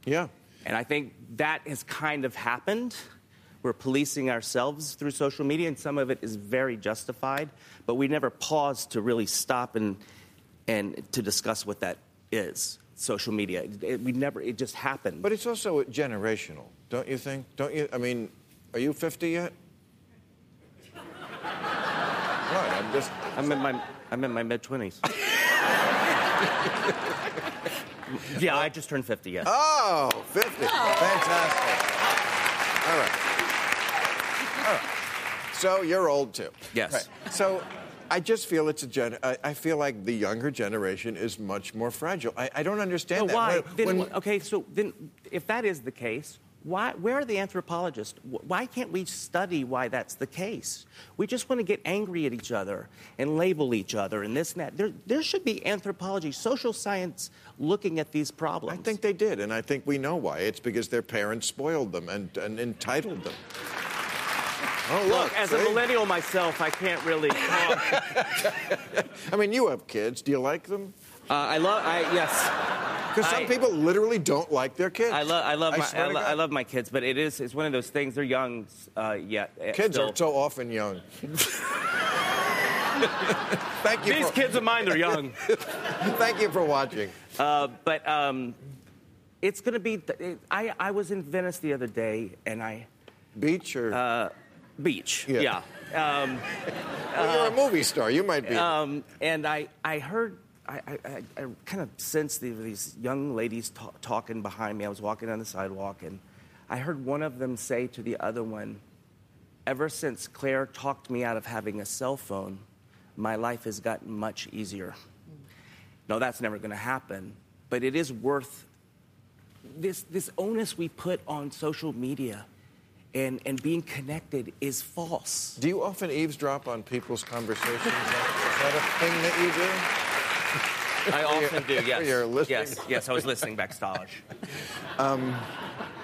[SPEAKER 1] yeah.
[SPEAKER 6] And I think that has kind of happened. We're policing ourselves through social media, and some of it is very justified, but we never pause to really stop and, and to discuss what that is social media. It, it- we never, it just happened.
[SPEAKER 1] But it's also generational, don't you think? Don't you? I mean, are you 50 yet? right, I'm just.
[SPEAKER 6] I'm in my, I'm in my mid 20s. yeah, I just turned 50, yeah.
[SPEAKER 1] Oh, 50. Fantastic. All right. All right. So you're old too.
[SPEAKER 6] Yes.
[SPEAKER 1] Right. So I just feel it's a gen. I, I feel like the younger generation is much more fragile. I, I don't understand
[SPEAKER 6] No, why?
[SPEAKER 1] When-
[SPEAKER 6] Then,
[SPEAKER 1] when-
[SPEAKER 6] okay, so then if that is the case, why, where are the anthropologists? Why can't we study why that's the case? We just want to get angry at each other and label each other and this and that. There, there should be anthropology, social science looking at these problems.
[SPEAKER 1] I think they did, and I think we know why. It's because their parents spoiled them and, and entitled them. Oh, look,
[SPEAKER 6] Look, as a millennial myself, I can't really talk.
[SPEAKER 1] I mean, you have kids. Do you like them?
[SPEAKER 6] Uh, I love, I, yes.
[SPEAKER 1] Because some
[SPEAKER 6] I-
[SPEAKER 1] people literally don't like their kids.
[SPEAKER 6] I love, I love, my,
[SPEAKER 1] swear
[SPEAKER 6] I, lo- I love my kids, but it is, it's one of those things. They're young uh, yet. uh,
[SPEAKER 1] Kids
[SPEAKER 6] still.
[SPEAKER 1] are so often young. thank you.
[SPEAKER 6] These
[SPEAKER 1] for,
[SPEAKER 6] kids of mine, they're young.
[SPEAKER 1] Thank you for watching.
[SPEAKER 6] Uh, but um, it's going to be. It, I, I was in Venice the other day, and I
[SPEAKER 1] Beach or
[SPEAKER 6] uh, beach.
[SPEAKER 1] Yeah.
[SPEAKER 6] Yeah. Um,
[SPEAKER 1] well, you're a movie star. You might be.
[SPEAKER 6] um, and I I heard. I, I, I- kind of sensed the, these young ladies ta- talking behind me. I was walking on the sidewalk, and I heard one of them say to the other one, Ever since Claire talked me out of having a cell phone, my life has gotten much easier. No, that's never going to happen, but it is worth this, this onus we put on social media and, and being connected is false.
[SPEAKER 1] do you often eavesdrop on people's conversations? Is that a thing that you do?
[SPEAKER 6] I often do, yes.
[SPEAKER 1] You're listening.
[SPEAKER 6] Yes, yes, I was listening backstage.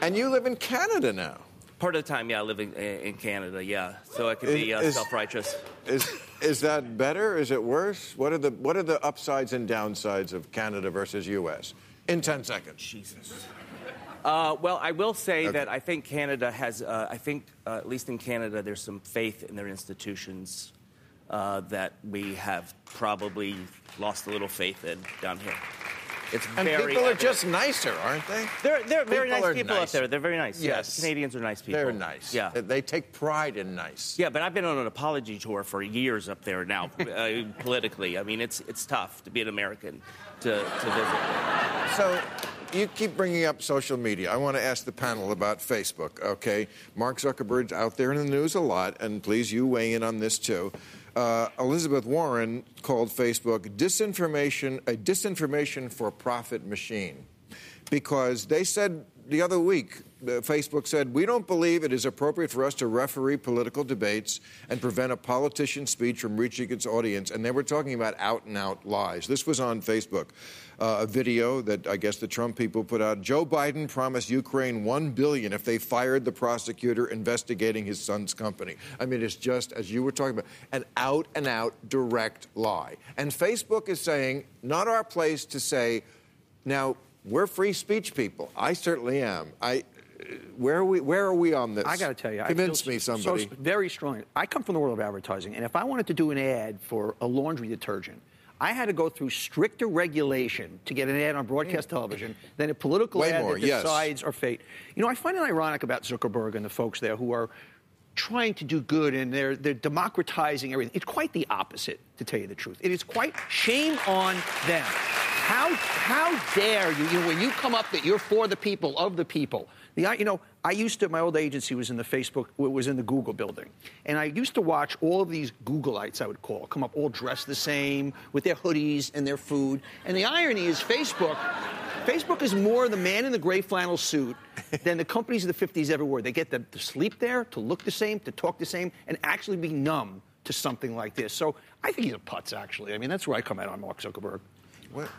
[SPEAKER 1] And you live in Canada now.
[SPEAKER 6] Part of the time, yeah, I live in, in Canada, yeah. So I could be uh,
[SPEAKER 1] Is-
[SPEAKER 6] self righteous.
[SPEAKER 1] Is is that better? Is it worse? What are the what are the upsides and downsides of Canada versus U.S. in ten seconds?
[SPEAKER 6] Jesus. Uh, well, I will say
[SPEAKER 1] Okay.
[SPEAKER 6] that I think Canada has, uh, I think, uh, at least in Canada, there's some faith in their institutions uh, that we have probably lost a little faith in down here. It's
[SPEAKER 1] And
[SPEAKER 6] very.
[SPEAKER 1] people are
[SPEAKER 6] evident.
[SPEAKER 1] just nicer, aren't they?
[SPEAKER 6] They're, they're very nice people
[SPEAKER 1] nice.
[SPEAKER 6] up there. They're very nice. Yeah,
[SPEAKER 1] Yes.
[SPEAKER 6] Canadians are nice people.
[SPEAKER 1] They're nice.
[SPEAKER 6] Yeah.
[SPEAKER 1] They- They take pride in nice.
[SPEAKER 6] Yeah, but I've been on an apology tour for years up there now, uh, politically. I mean, it's it's tough to be an American to, to visit.
[SPEAKER 1] So you keep bringing up social media. I want to ask the panel about Facebook, okay? Mark Zuckerberg's out there in the news a lot, and please you weigh in on this too. Uh, Elizabeth Warren called Facebook disinformation a disinformation for profit machine because they said the other week, Facebook said, We don't believe it is appropriate for us to referee political debates and prevent a politician's speech from reaching its audience. And they were talking about out and out lies. This was on Facebook. Uh, a video that I guess the Trump people put out. Joe Biden promised Ukraine one billion if they fired the prosecutor investigating his son's company. I mean, it's just as you were talking about, an out and out direct lie. And Facebook is saying, not our place to say, now we're free speech people. I certainly am. I Where are we? Where are we on this?
[SPEAKER 3] I got to tell you, I
[SPEAKER 1] convince me,
[SPEAKER 3] so-
[SPEAKER 1] somebody.
[SPEAKER 3] So, very strong. I come from the world of advertising, and if I wanted to do an ad for a laundry detergent, I had to go through stricter regulation to get an ad on broadcast television than a political
[SPEAKER 1] Way
[SPEAKER 3] ad
[SPEAKER 1] more,
[SPEAKER 3] that
[SPEAKER 1] yes.
[SPEAKER 3] decides our fate. You know, I find it ironic about Zuckerberg and the folks there who are trying to do good and they're they're democratizing everything. It's quite the opposite, to tell you the truth. It is quite shame on them. How how dare you? You know, when you come up that you're for the people of the people. The, you know, I used to. My old agency was in the Facebook, was in the Google building, and I used to watch all of these Googleites. I would call come up all dressed the same with their hoodies and their food. And the irony is, Facebook, Facebook is more the man in the gray flannel suit than the companies of the 50s ever were. They get them to sleep there, to look the same, to talk the same, and actually be numb to something like this. So I think he's a putz, actually. I mean, that's where I come out on Mark Zuckerberg.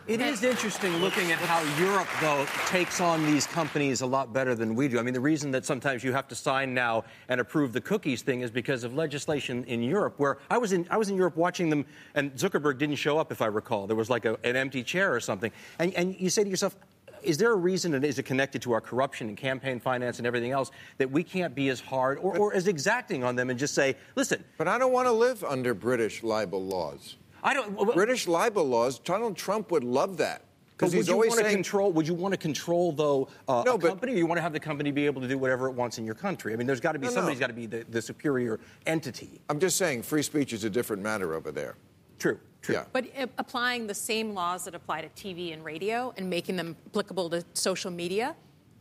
[SPEAKER 5] It is interesting looking at how Europe, though, takes on these companies a lot better than we do. I mean, the reason that sometimes you have to sign now and approve the cookies thing is because of legislation in Europe. Where I was in, I was in Europe watching them, and Zuckerberg didn't show up, if I recall. There was like a, an empty chair or something, and, and you say to yourself. Is there a reason, and is it connected to our corruption and campaign finance and everything else, that we can't be as hard or, or as exacting on them and just say, listen,
[SPEAKER 1] But I don't want to live under British libel laws.
[SPEAKER 5] I don't. well,
[SPEAKER 1] British libel laws. Donald Trump would love that because
[SPEAKER 5] would
[SPEAKER 1] he's
[SPEAKER 5] you
[SPEAKER 1] always
[SPEAKER 5] want to
[SPEAKER 1] saying.
[SPEAKER 5] control? Would you want to control though uh,
[SPEAKER 1] No,
[SPEAKER 5] a
[SPEAKER 1] but-
[SPEAKER 5] company, or you want to have the company be able to do whatever it wants in your country? I mean, there's got to be
[SPEAKER 1] No, no.
[SPEAKER 5] somebody's got to be the, the superior entity.
[SPEAKER 1] I'm just saying, free speech is a different matter over there.
[SPEAKER 5] True. True.
[SPEAKER 1] Yeah.
[SPEAKER 4] But uh, applying the same laws that apply to TV and radio and making them applicable to social media,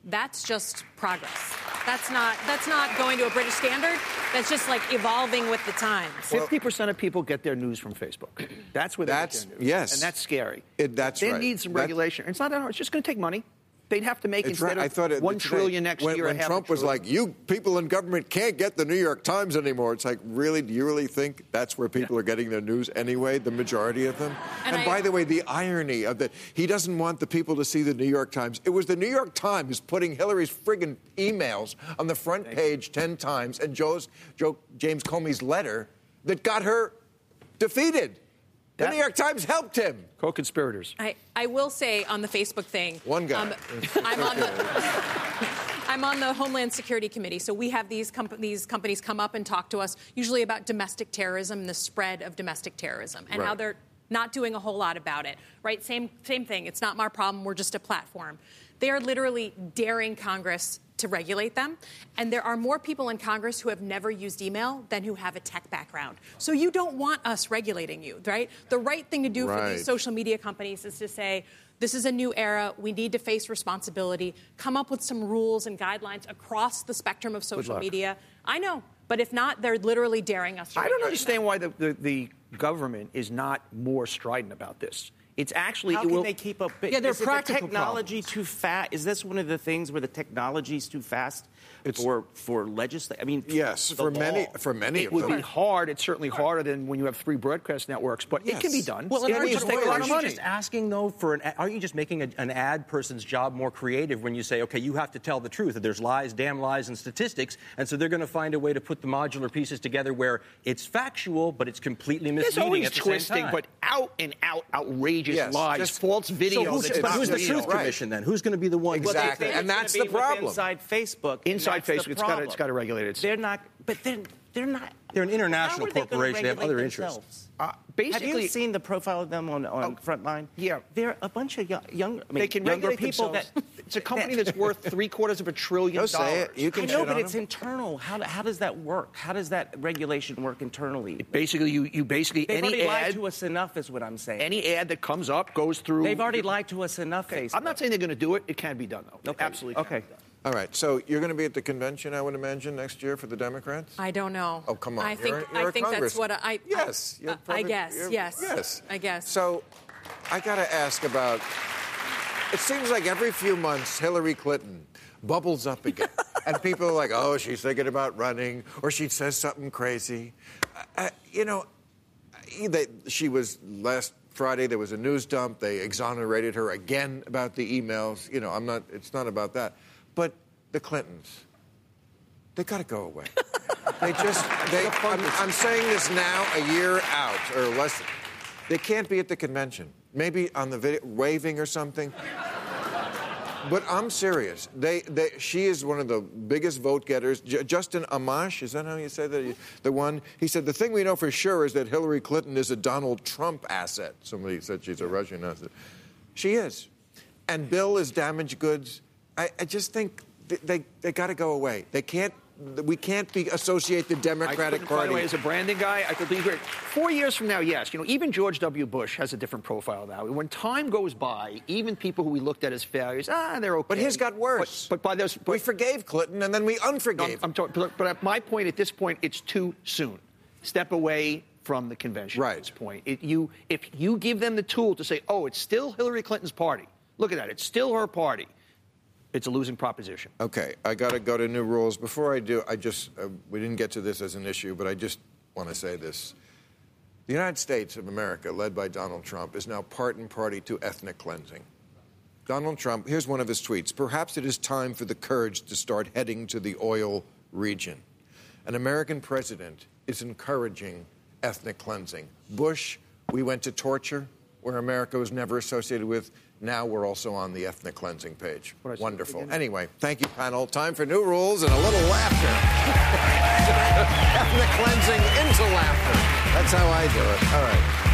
[SPEAKER 4] that's just progress. That's not that's not going to a British standard. That's just like evolving with the times.
[SPEAKER 3] Fifty percent of people get their news from Facebook. That's where they
[SPEAKER 1] That's-
[SPEAKER 3] get their news.
[SPEAKER 1] yes.
[SPEAKER 3] and that's scary.
[SPEAKER 1] It- that's
[SPEAKER 3] they
[SPEAKER 1] right.
[SPEAKER 3] need some
[SPEAKER 1] That-
[SPEAKER 3] regulation. It's not that hard. It's just going to take money. They'd have to make
[SPEAKER 1] It's
[SPEAKER 3] instead
[SPEAKER 1] right. I
[SPEAKER 3] of
[SPEAKER 1] thought it,
[SPEAKER 3] one
[SPEAKER 1] today,
[SPEAKER 3] trillion next
[SPEAKER 1] when,
[SPEAKER 3] year. a
[SPEAKER 1] When Trump was
[SPEAKER 3] trillion.
[SPEAKER 1] like, "You people in government can't get the New York Times anymore," it's like, really? Do you really think that's where people are getting their news anyway? The majority of them.
[SPEAKER 4] And
[SPEAKER 1] And,
[SPEAKER 4] I-
[SPEAKER 1] by the way, the irony of that, he doesn't want the people to see the New York Times. It was the New York Times putting Hillary's friggin' emails on the front page ten times, and Joe's, Joe, James Comey's letter that got her defeated. The
[SPEAKER 3] That-
[SPEAKER 1] New York Times helped him.
[SPEAKER 3] co-conspirators.
[SPEAKER 4] I, I will say on the Facebook thing.
[SPEAKER 1] One guy.
[SPEAKER 4] um, I'm on the. I'm on the Homeland Security Committee, so we have these, comp- these companies come up and talk to us, usually about domestic terrorism, and the spread of domestic terrorism, and how they're not doing a whole lot about it. Right? Same same thing. It's not my problem. We're just a platform. They are literally daring Congress to regulate them, and there are more people in Congress who have never used email than who have a tech background. So you don't want us regulating you, right? The right thing to do for these social media companies is to say. This is a new era. We need to face responsibility. Come up with some rules and guidelines across the spectrum of social media. I know, but if not, they're literally daring us. To
[SPEAKER 3] I don't understand why the, the, the government is not more strident about this. It's actually
[SPEAKER 6] How
[SPEAKER 3] it
[SPEAKER 6] can
[SPEAKER 3] will,
[SPEAKER 6] they keep up?
[SPEAKER 5] Yeah, they're
[SPEAKER 6] is
[SPEAKER 5] practical
[SPEAKER 6] the technology too fast? Is this one of the things where the technology is too fast for for legislation? I mean,
[SPEAKER 1] Yes,
[SPEAKER 6] the
[SPEAKER 1] for many, for many
[SPEAKER 3] It
[SPEAKER 1] of
[SPEAKER 3] would
[SPEAKER 1] them.
[SPEAKER 3] be hard. It's certainly harder than when you have three broadcast networks, but it can be done.
[SPEAKER 5] Well,
[SPEAKER 3] it
[SPEAKER 5] and
[SPEAKER 3] will
[SPEAKER 5] aren't
[SPEAKER 3] just
[SPEAKER 5] you,
[SPEAKER 3] take a lot of money.
[SPEAKER 5] just asking though for an? Aren't you just making a, an ad person's job more creative when you say, okay, you have to tell the truth that there's lies, damn lies, and statistics, and so they're going to find a way to put the modular pieces together where it's factual, but it's completely misleading
[SPEAKER 3] There's always
[SPEAKER 5] at the
[SPEAKER 3] twisting,
[SPEAKER 5] same time.
[SPEAKER 3] but out and out outrageous
[SPEAKER 1] Yes,
[SPEAKER 3] lies,
[SPEAKER 1] just-
[SPEAKER 3] false
[SPEAKER 5] so
[SPEAKER 3] videos.
[SPEAKER 5] who's,
[SPEAKER 3] it's
[SPEAKER 5] but
[SPEAKER 3] not
[SPEAKER 5] who's the
[SPEAKER 3] real.
[SPEAKER 5] Truth Commission then? Who's going to be the one?
[SPEAKER 1] Exactly.
[SPEAKER 6] Well, they think
[SPEAKER 1] and that's the problem.
[SPEAKER 6] Inside Facebook.
[SPEAKER 3] Inside
[SPEAKER 6] that's the
[SPEAKER 3] Facebook, it's gotta- it's
[SPEAKER 6] problem.
[SPEAKER 3] gotta regulate itself.
[SPEAKER 6] They're not, but they're they're not.
[SPEAKER 5] They're an international
[SPEAKER 6] they
[SPEAKER 5] corporation. They have
[SPEAKER 6] regulate
[SPEAKER 5] other interests.
[SPEAKER 6] themselves?
[SPEAKER 3] Uh, basically,
[SPEAKER 6] have you seen the profile of them on, on
[SPEAKER 3] Oh,
[SPEAKER 6] Frontline?
[SPEAKER 3] yeah.
[SPEAKER 6] they're a bunch of young, young I mean,
[SPEAKER 3] they can
[SPEAKER 6] younger people
[SPEAKER 3] themselves.
[SPEAKER 6] that.
[SPEAKER 3] it's a company that's worth three quarters of a trillion
[SPEAKER 1] Go say
[SPEAKER 3] dollars.
[SPEAKER 1] it. You can
[SPEAKER 6] I know, but it's
[SPEAKER 1] them.
[SPEAKER 6] internal. How, how does that work? How does that regulation work internally?
[SPEAKER 3] Basically, you, you basically
[SPEAKER 6] They've
[SPEAKER 3] any
[SPEAKER 6] already lied
[SPEAKER 3] ad
[SPEAKER 6] to us enough, is what I'm saying.
[SPEAKER 3] any ad that comes up goes through.
[SPEAKER 6] They've already lied to us enough,
[SPEAKER 3] Okay,
[SPEAKER 6] Facebook.
[SPEAKER 3] I'm not saying they're going to do it. It can be done though. It
[SPEAKER 6] Okay.
[SPEAKER 3] Absolutely. can
[SPEAKER 6] Okay.
[SPEAKER 1] All right, so you're going to be at the convention, I would imagine, next year for the Democrats?
[SPEAKER 4] I don't know.
[SPEAKER 1] Oh, come on.
[SPEAKER 4] I
[SPEAKER 1] You're
[SPEAKER 4] think
[SPEAKER 1] a- you're
[SPEAKER 4] I think that's what I.
[SPEAKER 1] Yes.
[SPEAKER 4] I,
[SPEAKER 1] you're
[SPEAKER 4] I guess.
[SPEAKER 1] you're-
[SPEAKER 4] Yes.
[SPEAKER 1] Yes.
[SPEAKER 4] I guess.
[SPEAKER 1] So I got to ask about it seems like every few months Hillary Clinton bubbles up again. and people are like, oh, she's thinking about running, or she says something crazy. Uh, you know, they, she was last Friday, there was a news dump. They exonerated her again about the emails. You know, I'm not, it's not about that. But the Clintons, they got to go away. they just, they, I'm, I'm saying this now, a year out or less. They can't be at the convention. Maybe on the video, waving or something. But I'm serious. They, they, she is one of the biggest vote getters. J- Justin Amash, is that how you say that? The one he said the thing we know for sure is that Hillary Clinton is a Donald Trump asset. Somebody said she's a Russian asset. She is, and Bill is damaged goods. I, I just think they they, they got to go away. They can't. We can't be associate the Democratic
[SPEAKER 3] I
[SPEAKER 1] Party.
[SPEAKER 3] By the way, as a branding guy, I could be great. Four years from now, yes. You know, even George W. Bush has a different profile now. When time goes by, even people who we looked at as failures, ah, they're okay.
[SPEAKER 1] but his got worse.
[SPEAKER 3] But, but by those, but,
[SPEAKER 1] we forgave Clinton and then we
[SPEAKER 3] No,
[SPEAKER 1] unforgave.
[SPEAKER 3] I'm, I'm talking, but, but at my point, at this point, it's too soon. Step away from the convention
[SPEAKER 1] Right.
[SPEAKER 3] at this point. It, you, if you give them the tool to say, oh, it's still Hillary Clinton's party. Look at that. It's still her party. It's a losing proposition.
[SPEAKER 1] Okay, I got to go to new rules. Before I do, I just, uh, we didn't get to this as an issue, but I just want to say this. The United States of America, led by Donald Trump, is now part and party to ethnic cleansing. Donald Trump, here's one of his tweets Perhaps it is time for the Kurds to start heading to the oil region. An American president is encouraging ethnic cleansing. Bush, we went to torture, where America was never associated with. Now we're also on the ethnic cleansing page. Wonderful. Anyway, thank you, panel. Time for new rules and a little laughter. ethnic cleansing into laughter. That's how I do it. All right.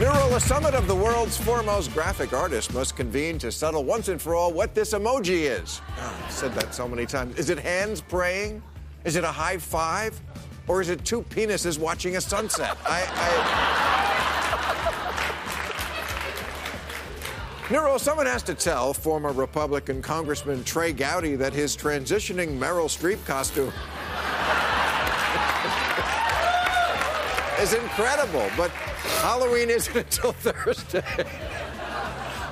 [SPEAKER 1] New rule, a summit of the world's foremost graphic artists must convene to settle once and for all what this emoji is. Oh, I've said that so many times. Is it hands praying? Is it a high five? Or is it two penises watching a sunset? I, I... Rule, someone has to tell former Republican Congressman Trey Gowdy that his transitioning Meryl Streep costume is incredible, but Halloween isn't until Thursday.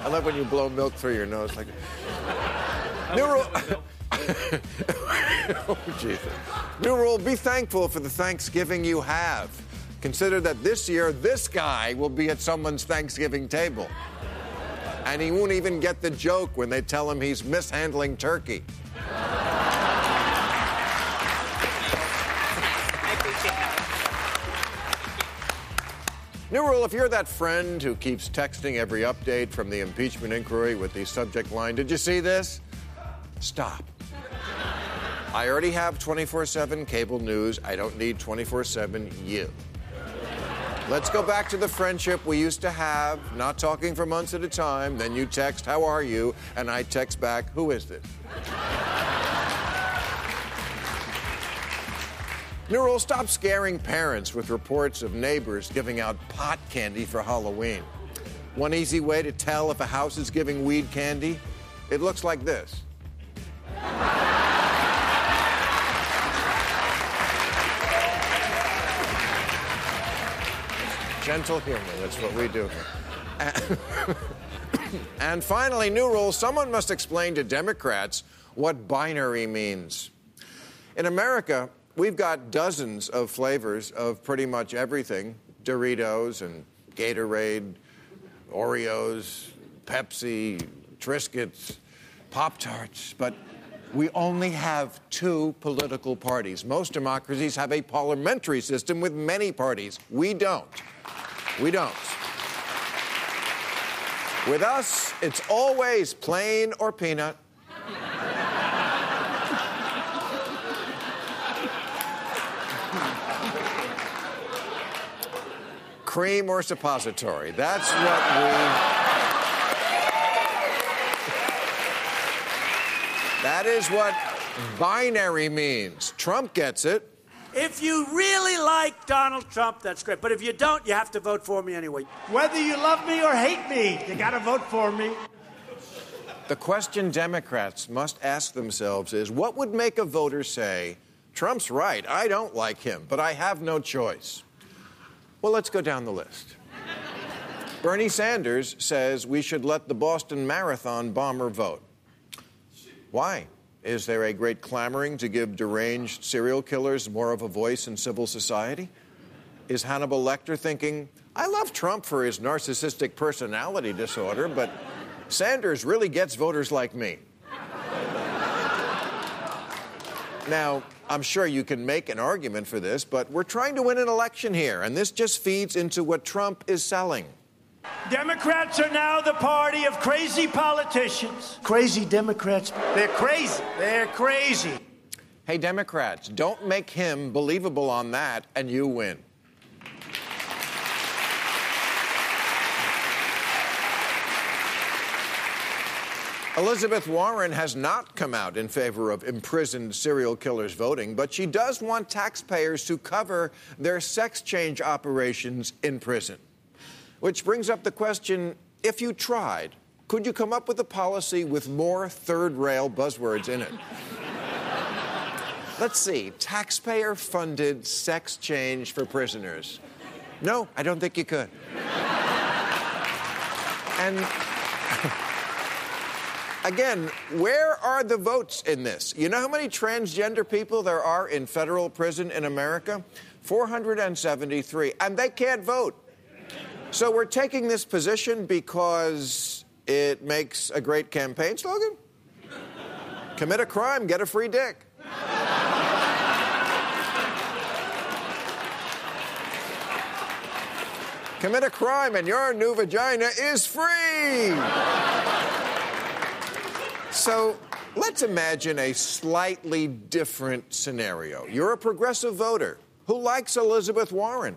[SPEAKER 1] I love when you blow milk through your nose like. New rule. oh, Jesus. New rule: Be thankful for the Thanksgiving you have. Consider that this year, this guy will be at someone's Thanksgiving table, and he won't even get the joke when they tell him he's mishandling turkey. New rule if you're that friend who keeps texting every update from the impeachment inquiry with the subject line, Did you see this? Stop. I already have 24 7 cable news. I don't need 24 7 you. Let's go back to the friendship we used to have, not talking for months at a time. Then you text, How are you? And I text back, Who is this? New rule stop scaring parents with reports of neighbors giving out pot candy for Halloween. One easy way to tell if a house is giving weed candy it looks like this. Gentle humor, that's what we do. And- And finally, new rule someone must explain to Democrats what binary means. In America, we've got dozens of flavors of pretty much everything Doritos and Gatorade, Oreos, Pepsi, Triscuits, Pop Tarts, but we only have two political parties. Most democracies have a parliamentary system with many parties. We don't. We don't. With us, it's always plain or peanut. Cream or suppository. That's what we. That is what binary means. Trump gets it.
[SPEAKER 7] If you really like Donald Trump, that's great. But if you don't, you have to vote for me anyway.
[SPEAKER 8] Whether you love me or hate me, you gotta vote for me.
[SPEAKER 1] The question Democrats must ask themselves is what would make a voter say, Trump's right, I don't like him, but I have no choice? Well, let's go down the list. Bernie Sanders says we should let the Boston Marathon bomber vote. Why? Is there a great clamoring to give deranged serial killers more of a voice in civil society? Is Hannibal Lecter thinking, I love Trump for his narcissistic personality disorder, but Sanders really gets voters like me? Now, I'm sure you can make an argument for this, but we're trying to win an election here, and this just feeds into what Trump is selling
[SPEAKER 8] Democrats are now the party of crazy politicians. Crazy Democrats. They're crazy. They're crazy.
[SPEAKER 1] Hey, Democrats, don't make him believable on that and you win. Elizabeth Warren has not come out in favor of imprisoned serial killers voting, but she does want taxpayers to cover their sex change operations in prison. Which brings up the question if you tried, could you come up with a policy with more third rail buzzwords in it? Let's see, taxpayer funded sex change for prisoners. No, I don't think you could. And again, where are the votes in this? You know how many transgender people there are in federal prison in America? 473, and they can't vote. So we're taking this position because it makes a great campaign slogan? Commit a crime, get a free dick. Commit a crime and your new vagina is free. So let's imagine a slightly different scenario. You're a progressive voter who likes Elizabeth Warren.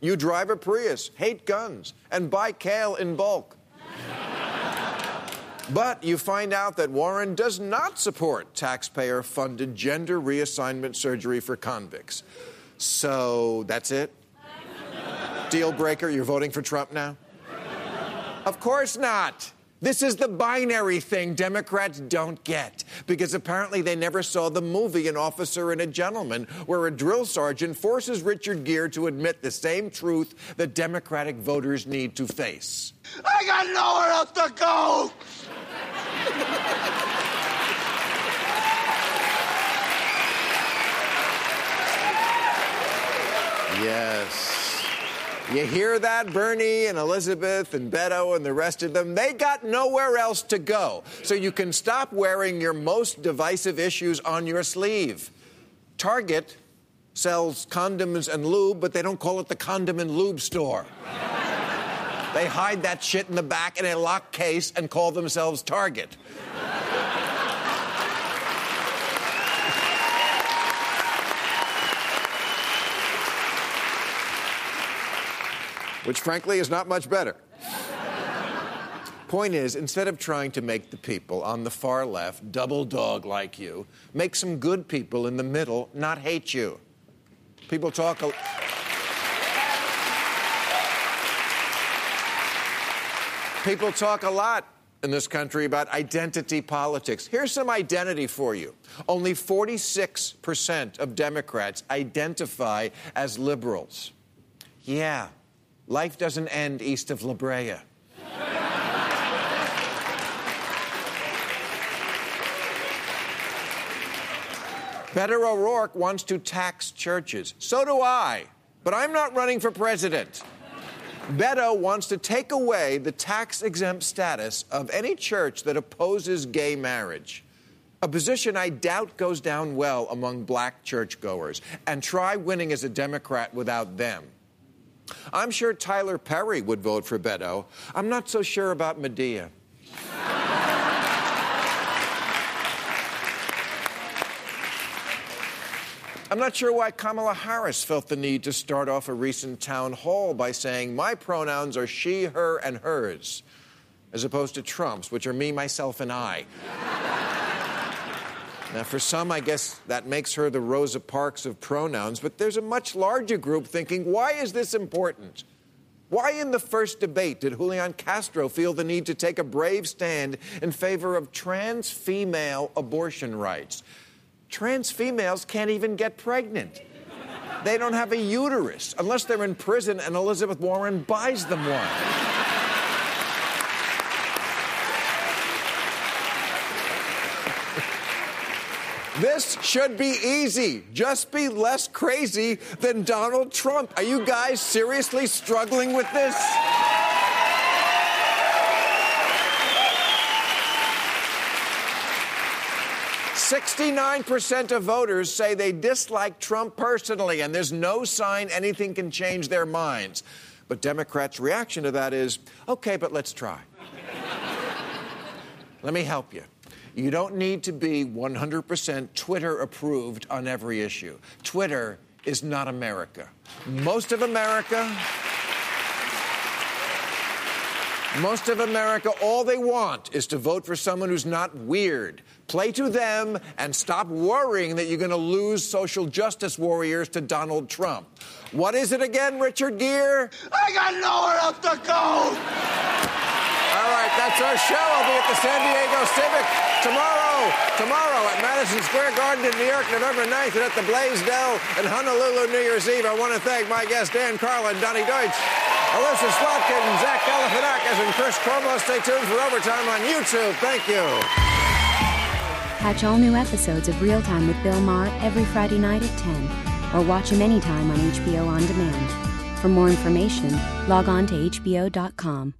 [SPEAKER 1] You drive a Prius, hate guns, and buy kale in bulk. But you find out that Warren does not support taxpayer funded gender reassignment surgery for convicts. So that's it? Deal breaker, you're voting for Trump now? Of course not. This is the binary thing Democrats don't get because apparently they never saw the movie An Officer and a Gentleman, where a drill sergeant forces Richard Gere to admit the same truth that Democratic voters need to face.
[SPEAKER 8] I got nowhere else to go.
[SPEAKER 1] Yes. You hear that, Bernie and Elizabeth and Beto and the rest of them? They got nowhere else to go. So you can stop wearing your most divisive issues on your sleeve. Target sells condoms and lube, but they don't call it the condom and lube store. they hide that shit in the back in a locked case and call themselves Target. Which frankly is not much better. Point is, instead of trying to make the people on the far left double dog like you, make some good people in the middle not hate you. People talk. A- People talk a lot in this country about identity politics. Here's some identity for you. Only 46% of Democrats identify as liberals. Yeah, life doesn't end east of La Brea. Beto O'Rourke wants to tax churches. So do I, but I'm not running for president. Beto wants to take away the tax exempt status of any church that opposes gay marriage. A position I doubt goes down well among black churchgoers. And try winning as a Democrat without them. I'm sure Tyler Perry would vote for Beto. I'm not so sure about Madea. I'm not sure why Kamala Harris felt the need to start off a recent town hall by saying, My pronouns are she, her, and hers, as opposed to Trump's, which are me, myself, and I. now, for some, I guess that makes her the Rosa Parks of pronouns, but there's a much larger group thinking, Why is this important? Why, in the first debate, did Julian Castro feel the need to take a brave stand in favor of trans female abortion rights? Trans females can't even get pregnant. They don't have a uterus unless they're in prison and Elizabeth Warren buys them one. This should be easy. Just be less crazy than Donald Trump. Are you guys seriously struggling with this? 69% of voters say they dislike Trump personally, and there's no sign anything can change their minds. But Democrats' reaction to that is okay, but let's try. Let me help you. You don't need to be 100% Twitter approved on every issue. Twitter is not America. Most of America. Most of America, all they want is to vote for someone who's not weird. Play to them and stop worrying that you're going to lose social justice warriors to Donald Trump. What is it again, Richard Gere?
[SPEAKER 8] I got nowhere else to go.
[SPEAKER 1] All right, that's our show. I'll be at the San Diego Civic tomorrow. Tomorrow at Madison Square Garden in New York, November 9th, and at the Blaisdell in Honolulu, New Year's Eve. I want to thank my guests, Dan Carlin, Donny Deutsch, Elissa Slotkin, Zach Galifianakis, and Chris Cuomo. Stay tuned for overtime on YouTube. Thank you.
[SPEAKER 9] Catch all new episodes of Real Time with Bill Maher every Friday night at 10, or watch him anytime on HBO On Demand. For more information, log on to HBO.com.